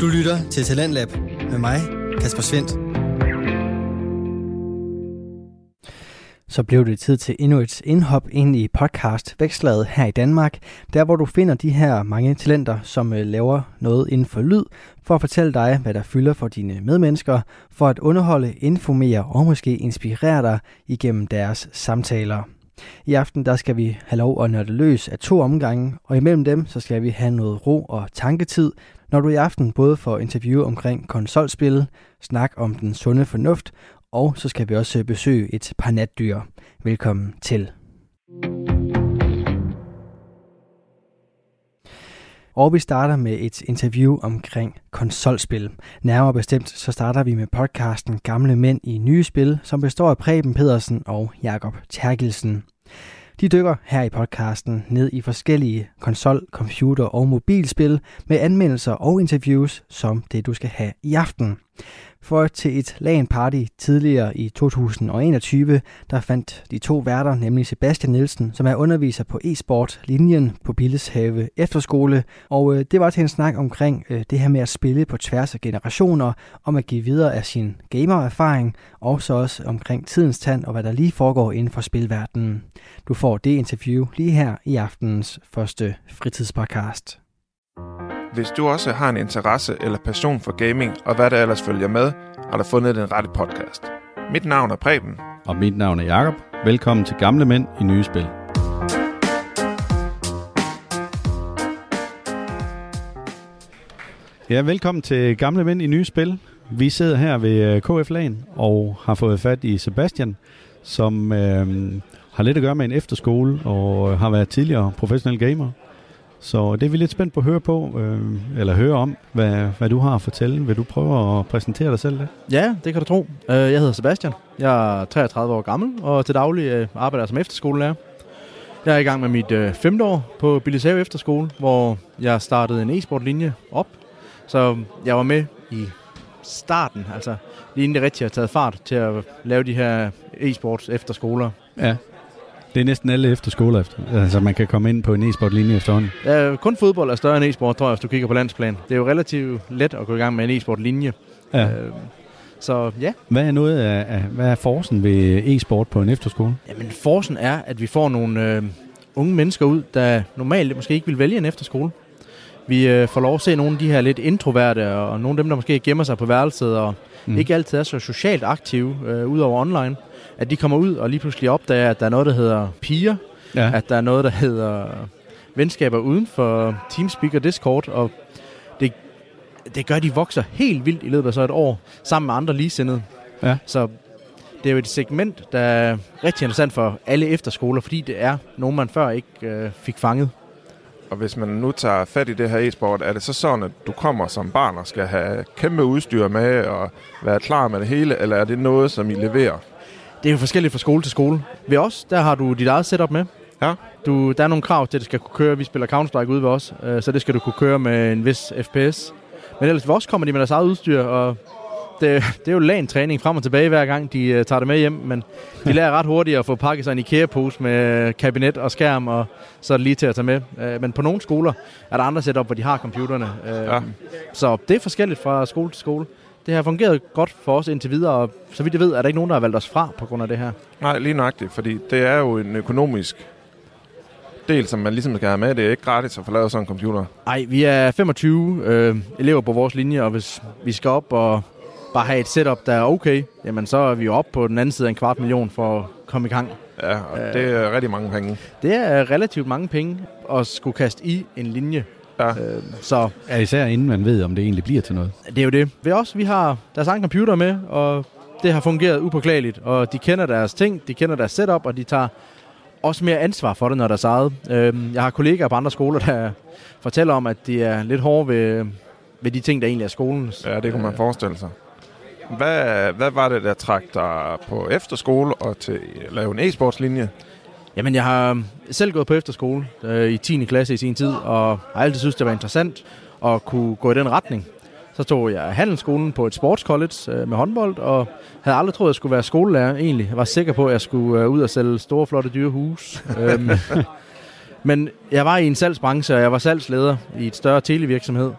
Du lytter til Talentlab med mig, Kasper Svendt. Så blev det tid til endnu et indhop ind i podcast Vækslaget her i Danmark, der hvor du finder de her mange talenter, som øh, laver noget inden for lyd, for at fortælle dig, hvad der fylder for dine medmennesker, for at underholde, informere og måske inspirere dig igennem deres samtaler. I aften der skal vi have lov at nørde løs af to omgange, og imellem dem så skal vi have noget ro og tanketid, når du i aften både får interview omkring konsolspil, snak om den sunde fornuft, og så skal vi også besøge et par natdyr. Velkommen til. Og vi starter med et interview omkring konsolspil. Nærmere bestemt så starter vi med podcasten Gamle Mænd i Nye Spil, som består af Preben Pedersen og Jakob Terkelsen. De dykker her i podcasten ned i forskellige konsol, computer og mobilspil med anmeldelser og interviews som det du skal have i aften. For til et LAN party tidligere i 2021, der fandt de to værter, nemlig Sebastian Nielsen, som er underviser på e-sport linjen på Billeshave Efterskole, og øh, det var til en snak omkring øh, det her med at spille på tværs af generationer, om at give videre af sin gamererfaring, og så også omkring tidens tand og hvad der lige foregår inden for spilverdenen. Du får det interview lige her i aftenens første fritidspodcast. Hvis du også har en interesse eller passion for gaming og hvad der ellers følger med, har du fundet den rette podcast. Mit navn er Preben. Og mit navn er Jakob. Velkommen til Gamle Mænd i Nye Spil. Ja, velkommen til Gamle Mænd i Nye Spil. Vi sidder her ved øh, KF Lagen og har fået fat i Sebastian, som øh, har lidt at gøre med en efterskole og øh, har været tidligere professionel gamer. Så det er vi lidt spændt på at høre på, øh, eller høre om, hvad, hvad du har at fortælle. Vil du prøve at præsentere dig selv det? Ja, det kan du tro. Øh, jeg hedder Sebastian. Jeg er 33 år gammel, og til daglig øh, arbejder jeg som efterskolelærer. Jeg er i gang med mit øh, femte år på Billisave Efterskole, hvor jeg startede en e-sport-linje op. Så jeg var med i starten, altså lige inden det rigtigt har taget fart til at lave de her e-sports efterskoler. Ja. Det er næsten alle efterskoler, efter. altså man kan komme ind på en e-sport-linje efterhånden. Ja, kun fodbold er større end e-sport, tror jeg, hvis du kigger på landsplan. Det er jo relativt let at gå i gang med en e-sport-linje. Ja. Øh, så ja. Hvad er noget af, af hvad er forsen ved e-sport på en efterskole? Jamen forsen er, at vi får nogle øh, unge mennesker ud, der normalt måske ikke vil vælge en efterskole. Vi øh, får lov at se nogle af de her lidt introverte, og nogle af dem, der måske gemmer sig på værelset, og mm. ikke altid er så socialt aktive, øh, udover online at de kommer ud og lige pludselig opdager, at der er noget, der hedder piger, ja. at der er noget, der hedder venskaber uden for Teamspeak og Discord, og det, det gør, at de vokser helt vildt i løbet af så et år, sammen med andre ligesindede. Ja. Så det er jo et segment, der er rigtig interessant for alle efterskoler, fordi det er nogen, man før ikke øh, fik fanget. Og hvis man nu tager fat i det her e-sport, er det så sådan, at du kommer som barn og skal have kæmpe udstyr med og være klar med det hele, eller er det noget, som I leverer? Det er jo forskelligt fra skole til skole. Ved os, der har du dit eget setup med. Ja. Du, der er nogle krav til, at det skal kunne køre. Vi spiller Counter-Strike ude ved os, øh, så det skal du kunne køre med en vis FPS. Men ellers ved os kommer de med deres eget udstyr, og det, det er jo lagen træning frem og tilbage hver gang, de uh, tager det med hjem. Men de lærer ret hurtigt at få pakket sig en IKEA-pose med kabinet og skærm, og så er det lige til at tage med. Uh, men på nogle skoler er der andre setup, hvor de har computerne. Uh, ja. Så det er forskelligt fra skole til skole det har fungeret godt for os indtil videre, og så vidt jeg ved, er der ikke nogen, der har valgt os fra på grund af det her. Nej, lige nøjagtigt, fordi det er jo en økonomisk del, som man ligesom skal have med. Det er ikke gratis at få lavet sådan en computer. Nej, vi er 25 øh, elever på vores linje, og hvis vi skal op og bare have et setup, der er okay, jamen så er vi jo op på den anden side af en kvart million for at komme i gang. Ja, og øh, det er rigtig mange penge. Det er relativt mange penge at skulle kaste i en linje. Ja. Øh, så ja, især inden man ved, om det egentlig bliver til noget. Det er jo det. Ved os, vi har deres egen computer med, og det har fungeret upåklageligt. Og de kender deres ting, de kender deres setup, og de tager også mere ansvar for det, når der er eget. Øh, jeg har kollegaer på andre skoler, der fortæller om, at de er lidt hårde ved, ved de ting, der egentlig er skolens. Ja, det kunne man forestille sig. Hvad, hvad var det, der trak dig på efterskole og til at lave en e-sportslinje? Jamen, jeg har selv gået på efterskole øh, i 10. klasse i sin tid, og har altid synes det var interessant at kunne gå i den retning. Så tog jeg handelsskolen på et sportscollege øh, med håndbold, og havde aldrig troet, at jeg skulle være skolelærer egentlig. Jeg var sikker på, at jeg skulle øh, ud og sælge store, flotte dyre hus. øhm, men jeg var i en salgsbranche, og jeg var salgsleder i et større televirksomhed.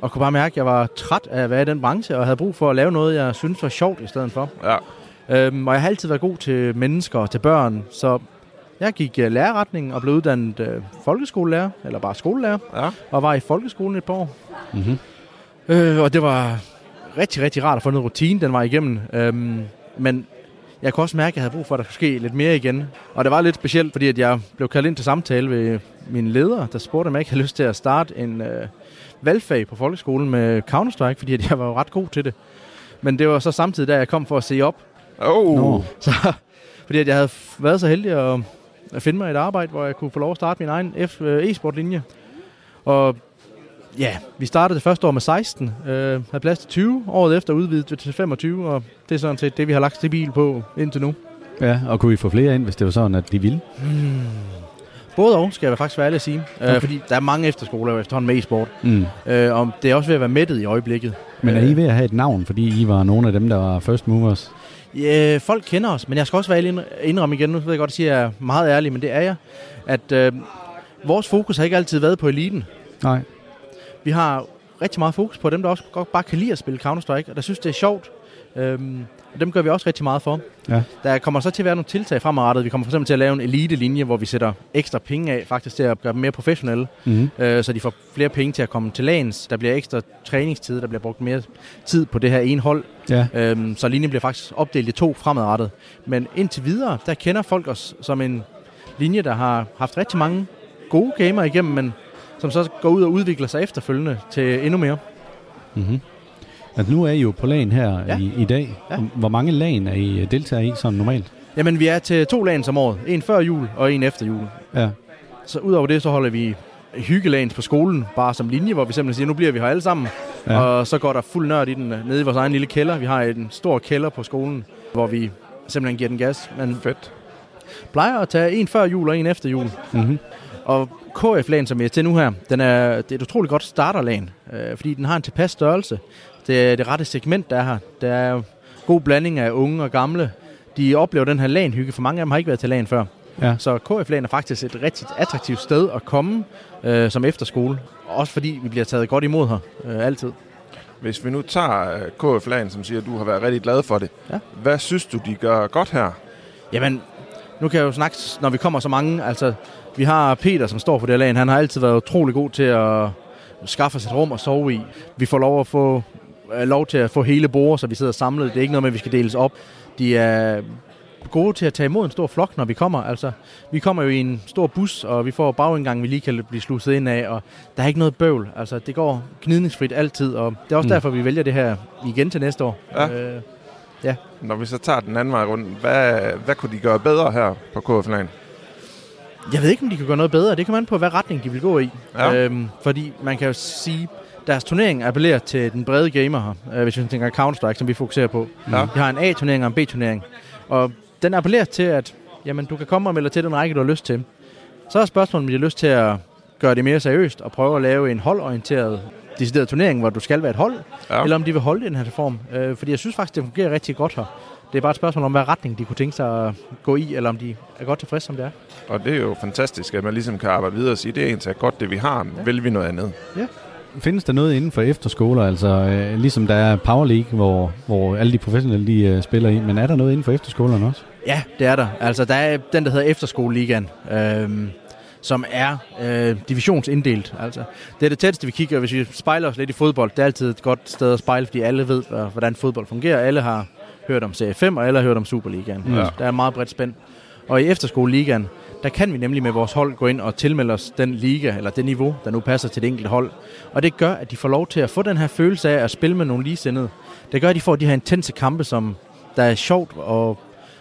og kunne bare mærke, at jeg var træt af at være i den branche, og havde brug for at lave noget, jeg synes var sjovt i stedet for. Ja. Øhm, og jeg har altid været god til mennesker og til børn, så jeg gik uh, lærerretningen og blev uddannet uh, folkeskolelærer, eller bare skolelærer, Ja. og var i folkeskolen et par år. Mm-hmm. Øh, og det var rigtig, rigtig rart at få noget rutine, den var igennem. Øhm, men jeg kunne også mærke, at jeg havde brug for, at der skulle ske lidt mere igen. Og det var lidt specielt, fordi at jeg blev kaldt ind til samtale ved min leder, der spurgte, om jeg ikke havde lyst til at starte en øh, valgfag på folkeskolen med Counter-Strike, fordi at jeg var jo ret god til det. Men det var så samtidig, da jeg kom for at se op. Oh. Nå. Så, fordi at jeg havde været så heldig at, at finde mig et arbejde, hvor jeg kunne få lov at starte min egen øh, e-sport-linje. Og ja, vi startede det første år med 16, øh, havde plads til 20, året efter udvidet det til 25, og det er sådan set det, vi har lagt stabil på indtil nu. Ja, og kunne I få flere ind, hvis det var sådan, at de ville? Både og, skal jeg faktisk være ærlig at sige. Okay. Øh, fordi der er mange efterskoler efterhånden med e-sport, Mm. øh, og det er også ved at være mættet i øjeblikket. Men er Øh, I ved at have et navn, fordi I var nogle af dem, der var first movers? Ja, folk kender os, men jeg skal også være indrømme igen, nu ved jeg godt, at jeg er meget ærlig, men det er jeg, at øh, vores fokus har ikke altid været på eliten. Nej. Vi har rigtig meget fokus på dem, der også godt bare kan lide at spille Counter-Strike, og der synes, det er sjovt. Øhm, og dem gør vi også rigtig meget for. Ja. Der kommer så til at være nogle tiltag fremadrettet. Vi kommer for eksempel til at lave en elite-linje, hvor vi sætter ekstra penge af, faktisk til at gøre dem mere professionelle, Mm-hmm. øh, så de får flere penge til at komme til lagens. Der bliver ekstra træningstid, der bliver brugt mere tid på det her ene hold. Ja. Øhm, så linjen bliver faktisk opdelt i to fremadrettet. Men indtil videre, der kender folk os som en linje, der har haft rigtig mange gode gamer igennem, men som så går ud og udvikler sig efterfølgende til endnu mere. Mm-hmm. Altså, nu er I jo på lagen her ja. I, i dag. Ja. Hvor mange lagen er I øh, deltager i sådan normalt? Jamen, vi er til to lagens om året. En før jul og en efter jul. Ja. Så udover det, så holder vi hyggelagens på skolen, bare som linje, hvor vi simpelthen siger, nu bliver vi her alle sammen. Ja. Og så går der fuld nørd i den øh, nede i vores egen lille kælder. Vi har en stor kælder på skolen, hvor vi simpelthen giver den gas. Man Fedt. plejer at tage en før jul og en efter jul. Mm-hmm. Og KF-lagen, som jeg er til nu her, den er, det er et utroligt godt starterlagen, øh, fordi den har en tilpas størrelse. Det er det rette segment, der er her. Der er god blanding af unge og gamle. De oplever den her lagenhygge, for mange af dem har ikke været til lagen før. Ja. Så KF-lagen er faktisk et rigtig attraktivt sted at komme øh, som efterskole. Også fordi vi bliver taget godt imod her, øh, altid. Hvis vi nu tager øh, KF Lagen, som siger, at du har været rigtig glad for det. Ja. Hvad synes du, de gør godt her? Jamen, nu kan jeg jo snakke, når vi kommer så mange. Altså, vi har Peter, som står for det her lagen. Han har altid været utrolig god til at skaffe os et rum at sove i. Vi får lov at få lov til at få hele bordet, så vi sidder samlet. Det er ikke noget med, at vi skal deles op. De er gode til at tage imod en stor flok, når vi kommer. Altså, vi kommer jo i en stor bus, og vi får bagindgang, vi lige kan blive sluset ind af, og der er ikke noget bøvl. Altså, det går gnidningsfrit altid, og det er også Mm. derfor, vi vælger det her igen til næste år. Ja. Øh, Når vi så tager den anden vej rundt, hvad, hvad kunne de gøre bedre her på KF Lagen? Jeg ved ikke, om de kan gøre noget bedre. Det kommer an på, hvad retning de vil gå i. Ja. Øhm, fordi man kan jo sige, deres turnering appellerer til den brede gamer her, øh, hvis vi tænker Counter-Strike, som vi fokuserer på. Ja. Vi har en A-turnering og en B-turnering. Og den appellerer til, at jamen, du kan komme og melde til den række, du har lyst til. Så er spørgsmålet, om de har lyst til at gøre det mere seriøst og prøve at lave en holdorienteret decideret turnering, hvor du skal være et hold, Ja. ja. eller om de vil holde det i den her form. Øh, fordi jeg synes faktisk, det fungerer rigtig godt her. Det er bare et spørgsmål om, hvad retning de kunne tænke sig at gå i, eller om de er godt tilfredse, som det er. Og det er jo fantastisk, at man ligesom kan arbejde videre og sige, det er egentlig godt, det vi har, men Ja. vil vi noget andet? Findes der noget inden for efterskoler, altså øh, ligesom der er Power League, hvor, hvor alle de professionelle de, øh, spiller i, men er der noget inden for efterskolerne også? Ja, det er der. Altså, der er den, der hedder Efterskoleligaen, øhm, som er øh, divisionsinddelt. Altså, det er det tætteste, vi kigger, hvis vi spejler os lidt i fodbold. Det er altid et godt sted at spejle, fordi alle ved, øh, hvordan fodbold fungerer. Alle har hørt om Serie 5, og alle har hørt om Superligaen. Ja. Der er meget bredt spænd. Og i Efterskoleligaen, der kan vi nemlig med vores hold gå ind og tilmelde os den liga, eller det niveau, der nu passer til det enkelte hold. Og det gør, at de får lov til at få den her følelse af at spille med nogle ligesindede. Det gør, at de får de her intense kampe, som der er sjovt, og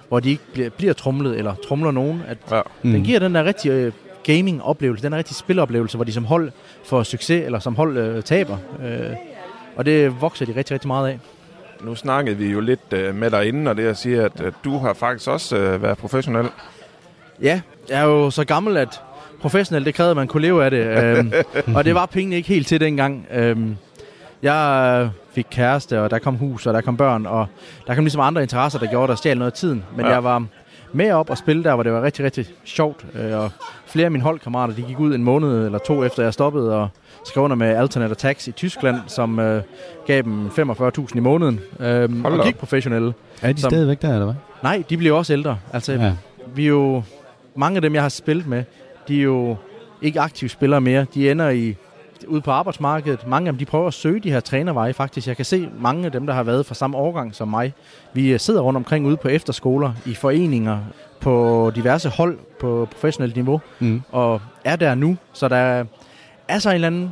hvor de ikke bliver, bliver trumlet, eller trumler nogen. At Ja. Mm. Den giver den der rigtig øh, gaming-oplevelse, den der rigtig spiloplevelse, hvor de som hold får succes, eller som hold øh, taber. Øh, og det vokser de rigtig, rigtig meget af. Nu snakkede vi jo lidt øh, med dig inden, og det at sige, at, at du har faktisk også øh, været professionel. Ja, jeg er jo så gammel, at professionelt, det krævede, at man kunne leve af det. Øhm, og det var pengene ikke helt til dengang. Øhm, jeg øh, fik kæreste, og der kom hus, og der kom børn, og der kom ligesom andre interesser, der gjorde, der stjal noget af tiden. Men Ja. jeg var med op og spille der, hvor det var rigtig, rigtig sjovt. Øh, og flere af mine holdkammerater, de gik ud en måned eller to efter jeg stoppede og skrev under med Alternate Attacks i Tyskland, som øh, gav dem 45.000 i måneden øh, Hold og gik professionelle. Er de Som- stadigvæk der, eller hvad? Nej, de bliver også ældre. Altså, Ja. vi er jo, mange af dem, jeg har spillet med, de er jo ikke aktive spillere mere. De ender i ude på arbejdsmarkedet. Mange af dem, de prøver at søge de her trænerveje faktisk. Jeg kan se mange af dem, der har været fra samme årgang som mig. Vi sidder rundt omkring ude på efterskoler, i foreninger, på diverse hold på professionelt niveau, Mm. og er der nu. Så der er så en eller anden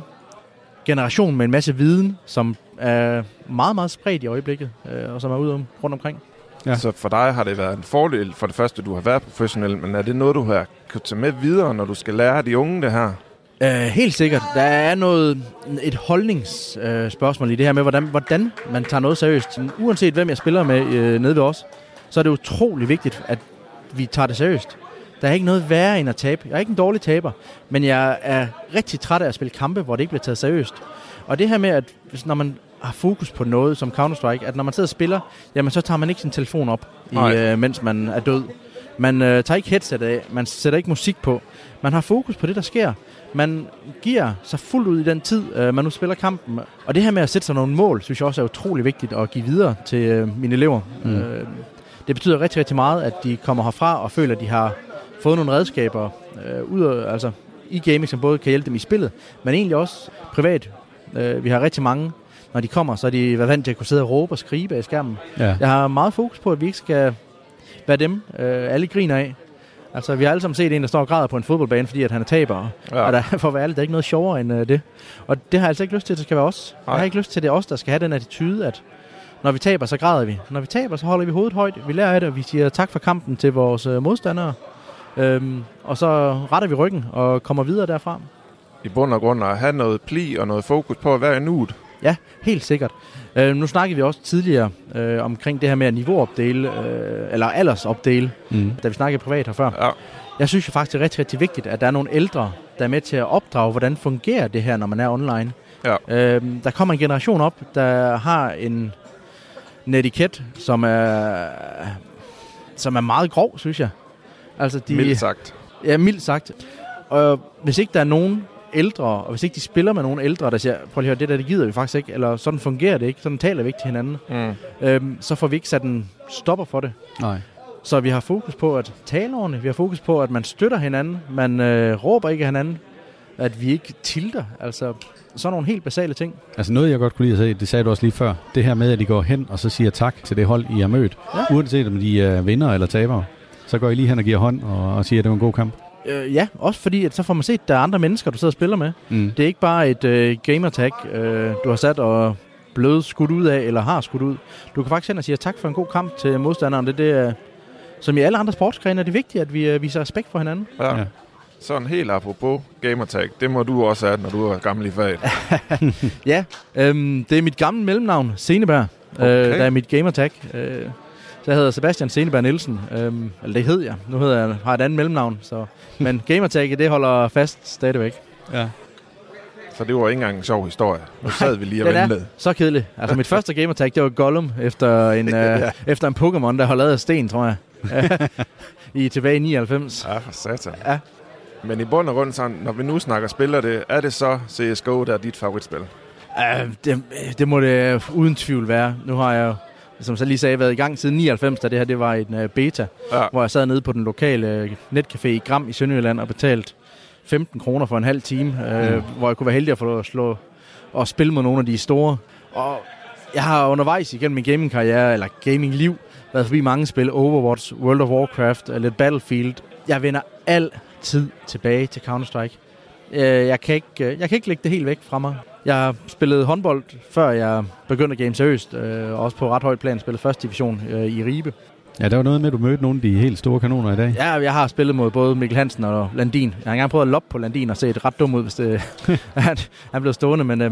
generation med en masse viden, som er meget, meget spredt i øjeblikket, øh, og som er ude om, rundt omkring. Ja. Så for dig har det været en fordel for det første, du har været professionel, men er det noget, du har kunne tage med videre, når du skal lære de unge det her? Uh, helt sikkert. Der er noget, et holdningsspørgsmål uh, spørgsmål i det her med, hvordan, hvordan man tager noget seriøst. Uanset hvem jeg spiller med uh, nede ved os, så er det utrolig vigtigt, at vi tager det seriøst. Der er ikke noget værre end at tabe. Jeg er ikke en dårlig taber, men jeg er rigtig træt af at spille kampe, hvor det ikke bliver taget seriøst. Og det her med, at når man har fokus på noget som Counter-Strike, at når man sidder og spiller, jamen så tager man ikke sin telefon op, i, Nej. uh, mens man er død. Man uh, tager ikke headset af, man sætter ikke musik på. Man har fokus på det, der sker. Man giver sig fuldt ud i den tid, øh, man nu spiller kampen. Og det her med at sætte sig nogle mål, synes jeg også er utrolig vigtigt at give videre til øh, mine elever. Mm. Øh, det betyder rigtig, rigtig meget, at de kommer herfra og føler, at de har fået nogle redskaber øh, ud af, altså, i gaming, som både kan hjælpe dem i spillet, men egentlig også privat. Øh, vi har rigtig mange, når de kommer, så er de været vant til at kunne sidde og råbe og skrige bag skærmen. Ja. Jeg har meget fokus på, at vi ikke skal være dem, øh, alle griner af. Altså, vi har alle sammen set en, der står og græder på en fodboldbane, fordi at han er taber. Ja. Og der, for at være ærlig, der er ikke noget sjovere end øh, det. Og det har jeg altså ikke lyst til, at det skal være os. Jeg Nej. har ikke lyst til, at det er os, der skal have den attitude, at når vi taber, så græder vi. Når vi taber, så holder vi hovedet højt. Vi lærer af det, og vi siger tak for kampen til vores øh, modstandere. Øhm, og så retter vi ryggen og kommer videre derfra. I bund og grund at have noget pli og noget fokus på at være i nuet. Ja, helt sikkert. Øh, nu snakkede vi også tidligere øh, omkring det her med at niveauopdele, øh, eller aldersopdele, Mm. da vi snakkede privat herfør. Ja. Jeg synes jo faktisk, det er rigtig, rigtig vigtigt, at der er nogle ældre, der er med til at opdrage, hvordan fungerer det her, når man er online. Ja. Øhm, der kommer en generation op, der har en, en etiket, som er, som er meget grov, synes jeg. Altså, de, Mildt sagt. Ja, mildt sagt. Og hvis ikke der er nogen ældre, og hvis ikke de spiller med nogen ældre, der siger, prøv lige at høre, det der, det gider vi faktisk ikke, eller sådan fungerer det ikke, sådan taler vi ikke til hinanden, Mm. øhm, så får vi ikke sat en stopper for det. Nej. Så vi har fokus på at tale ordentligt, vi har fokus på, at man støtter hinanden, man øh, råber ikke hinanden, at vi ikke tilter, altså sådan nogle helt basale ting. Altså noget, jeg godt kunne lide at sige, det sagde du også lige før, det her med, at de går hen og så siger tak til det hold, I har mødt. Ja. Uanset om de er vinder eller tabere, så går I lige hen og giver hånd og, og siger, at det var en god kamp. Øh, ja, også fordi, at så får man set, at der er andre mennesker, du sidder og spiller med. Mm. Det er ikke bare et øh, gamertag, øh, du har sat og blevet skudt ud af, eller har skudt ud. Du kan faktisk hen og sige tak for en god kamp til modstanderen. Det, det er, som i alle andre sportsgrene, er det vigtigt, at vi øh, viser respekt for hinanden. Ja. Ja. Sådan helt apropos gamertag, det må du også have, når du er gammel i faget. Ja, øhm, det er mit gamle mellemnavn, Seneberg. Okay. Okay. Øh, der er mit gamertag. Øh, så jeg hedder Sebastian Seneberg Nielsen. Øhm, eller det hed jeg. Nu hedder jeg, har jeg et andet mellemnavn. Så. Men gamertagget, det holder fast stadigvæk. Ja. Så det var ikke engang en sjov historie. Nu sad vi lige og ventede. så kedelig. Altså mit første gamertag, det var Gollum efter en, øh, Ja. efter en Pokémon, der har lavet af sten, tror jeg. I tilbage i 99. Ja, for satan. Ja. Men i bund og grund, sådan, når vi nu snakker spiller det, er det så CSGO, der er dit favoritspil? Uh, det, det må det uden tvivl være. Nu har jeg som jeg lige sagde, været i gang siden 99, da det her det var en uh, beta, Ja. hvor jeg sad nede på den lokale uh, netcafé i Gram i Sønderjylland og betalt 15 kroner for en halv time, uh, Mm. hvor jeg kunne være heldig at få slå og spille med nogle af de store. Og jeg har undervejs igennem min gaming-karriere, eller gaming-liv, været forbi mange spil. Overwatch, World of Warcraft, og lidt Battlefield. Jeg vender altid tilbage til Counter-Strike. Øh, Jeg kan, ikke, øh, jeg kan ikke lægge det helt væk fra mig. Jeg har spillet håndbold, før jeg begyndte at game seriøst. øh, Også på ret højt plan. Spillet første division øh, i Ribe. ja, der var noget med, at du mødte nogle af de helt store kanoner i dag. Ja, jeg har spillet mod både Mikkel Hansen og Landin. Jeg har engang prøvet at loppe på Landin og set ret dum ud, hvis det, han, han blev stående. Men øh,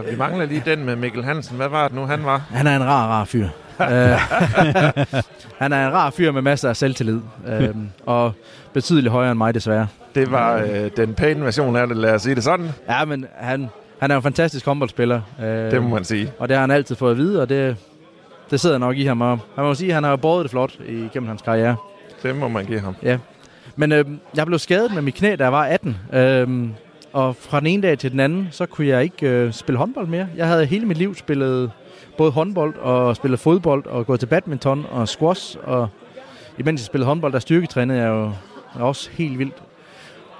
vi mangler lige den med Mikkel Hansen. Hvad var det nu, han var? han er en rar, rar fyr. Øh, han er en rar fyr med masser af selvtillid. Øh, og betydeligt højere end mig, desværre. Det var øh, den pæne version af det, lad os sige det sådan. Ja, men han, han er en fantastisk håndboldspiller. Øh, Det må man sige. Og det har han altid fået at vide, og det, det sidder nok i ham. Og man må sige, at han har båret det flot igennem hans karriere. Det må man give ham. Ja. Men øh, jeg blev skadet med mit knæ, da jeg var 18. Øh, og fra den ene dag til den anden, så kunne jeg ikke øh, spille håndbold mere. Jeg havde hele mit liv spillet både håndbold og spillet fodbold og gået til badminton og squash. Og imens jeg spillede håndbold, der styrketrænede jeg jo også helt vildt.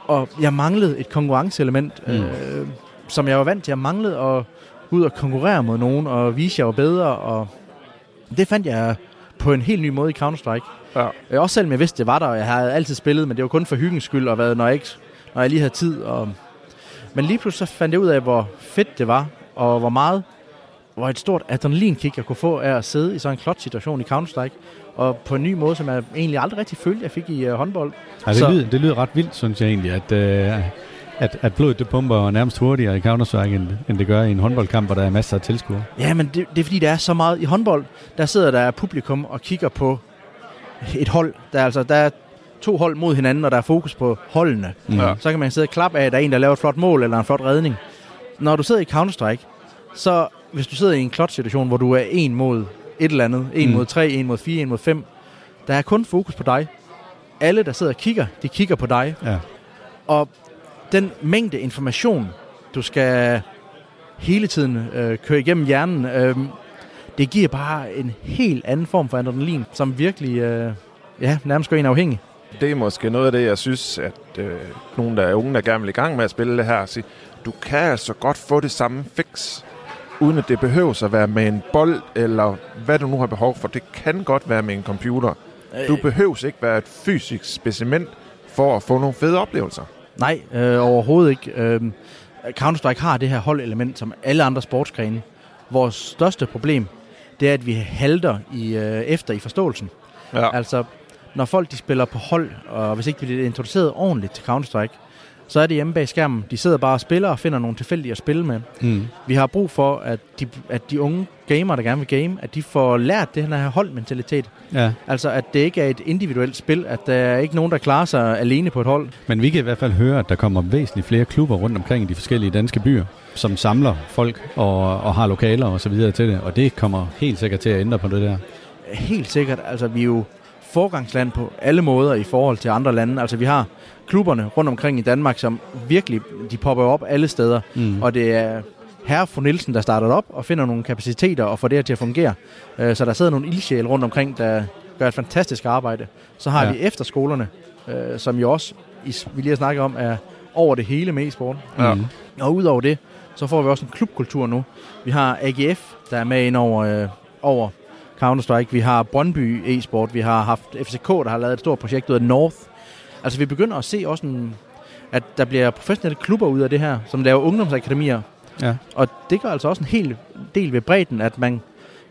Og jeg manglede et konkurrenceelement, mm. øh, som jeg var vant til. Jeg manglede at gå ud og konkurrere mod nogen og vise, at jeg var bedre. Og det fandt jeg på en helt ny måde i Counter-Strike. Ja. Øh, Også selvom jeg vidste, det var der, og jeg havde altid spillet, men det var kun for hyggens skyld, og hvad, når, jeg ikke, når jeg lige havde tid. Og... Men lige pludselig så fandt jeg ud af, hvor fedt det var, og hvor meget, hvor et stort adrenalinkick jeg kunne få af at sidde i sådan en klot situation i Counter-Strike, og på en ny måde, som jeg egentlig aldrig rigtig følte, jeg fik i uh, håndbold. Ja, det, Så- lyder, det lyder ret vildt, synes jeg egentlig, at, øh, at, at blodet det pumper nærmest hurtigere i Counter-Strike, end, end det gør i en håndboldkamp, hvor der er masser af tilskuere. Ja, men det, det er fordi, der er så meget i håndbold. Der sidder der publikum og kigger på et hold. Der er, altså, der er to hold mod hinanden, og der er fokus på holdene. Mm. Ja. Så kan man sidde og klappe af, at der er en, der laver et flot mål eller en flot redning. Når du sidder i Counter-Strike, så hvis du sidder i en klot-situation, hvor du er en mod et eller andet, en Mm. mod tre, en mod fire, en mod fem, der er kun fokus på dig. Alle, der sidder og kigger, de kigger på dig. Ja. Og den mængde information, du skal hele tiden øh, køre igennem hjernen, øh, det giver bare en helt anden form for adrenalin, som virkelig øh, ja, nærmest gør en afhængig. Det er måske noget af det, jeg synes, at øh, nogle der er unge, der gerne vil i gang med at spille det her, siger, du kan altså godt få det samme fix, uden at det behøver at være med en bold, eller hvad du nu har behov for. Det kan godt være med en computer. Du behøver ikke være et fysisk specimen for at få nogle fede oplevelser. Nej, øh, overhovedet ikke. Øh, Counter-Strike har det her holdelement, som alle andre sportsgrene. Vores største problem, det er, at vi halter i, øh, efter i forståelsen. Ja. Altså, når folk de spiller på hold, og hvis ikke de bliver introduceret ordentligt til Counter-Strike, så er det hjemme bag skærmen. De sidder bare og spiller og finder nogle tilfældige at spille med. Mm. Vi har brug for, at de, at de unge gamere, der gerne vil game, at de får lært det her holdmentalitet. Ja, Altså, at det ikke er et individuelt spil, at der er ikke nogen, der klarer sig alene på et hold. men vi kan i hvert fald høre, at der kommer væsentligt flere klubber rundt omkring i de forskellige danske byer, som samler folk og, og har lokaler og så videre til det, og det kommer helt sikkert til at ændre på det der. Helt sikkert. Altså, vi er jo forgangsland på alle måder i forhold til andre lande. Altså, vi har klubberne rundt omkring i Danmark, som virkelig, de popper op alle steder. Mm. Og det er herre fru Nielsen, der starter op og finder nogle kapaciteter og får det her til at fungere. Øh, Så der sidder nogle ildsjæle rundt omkring, der gør et fantastisk arbejde. Så har Ja. vi efterskolerne, øh, som jo også, vi lige har snakket om, er over det hele med e-sport. Ja. Mm. Og udover det, så får vi også en klubkultur nu. Vi har AGF, der er med ind over, øh, over Counter-Strike. Vi har Brøndby e-sport. Vi har haft FCK, der har lavet et stort projekt ud af North. Altså vi begynder at se også en, at der bliver professionelle klubber ud af det her, som laver ungdomsakademier. Ja. Og det gør altså også en hel del ved bredden, at man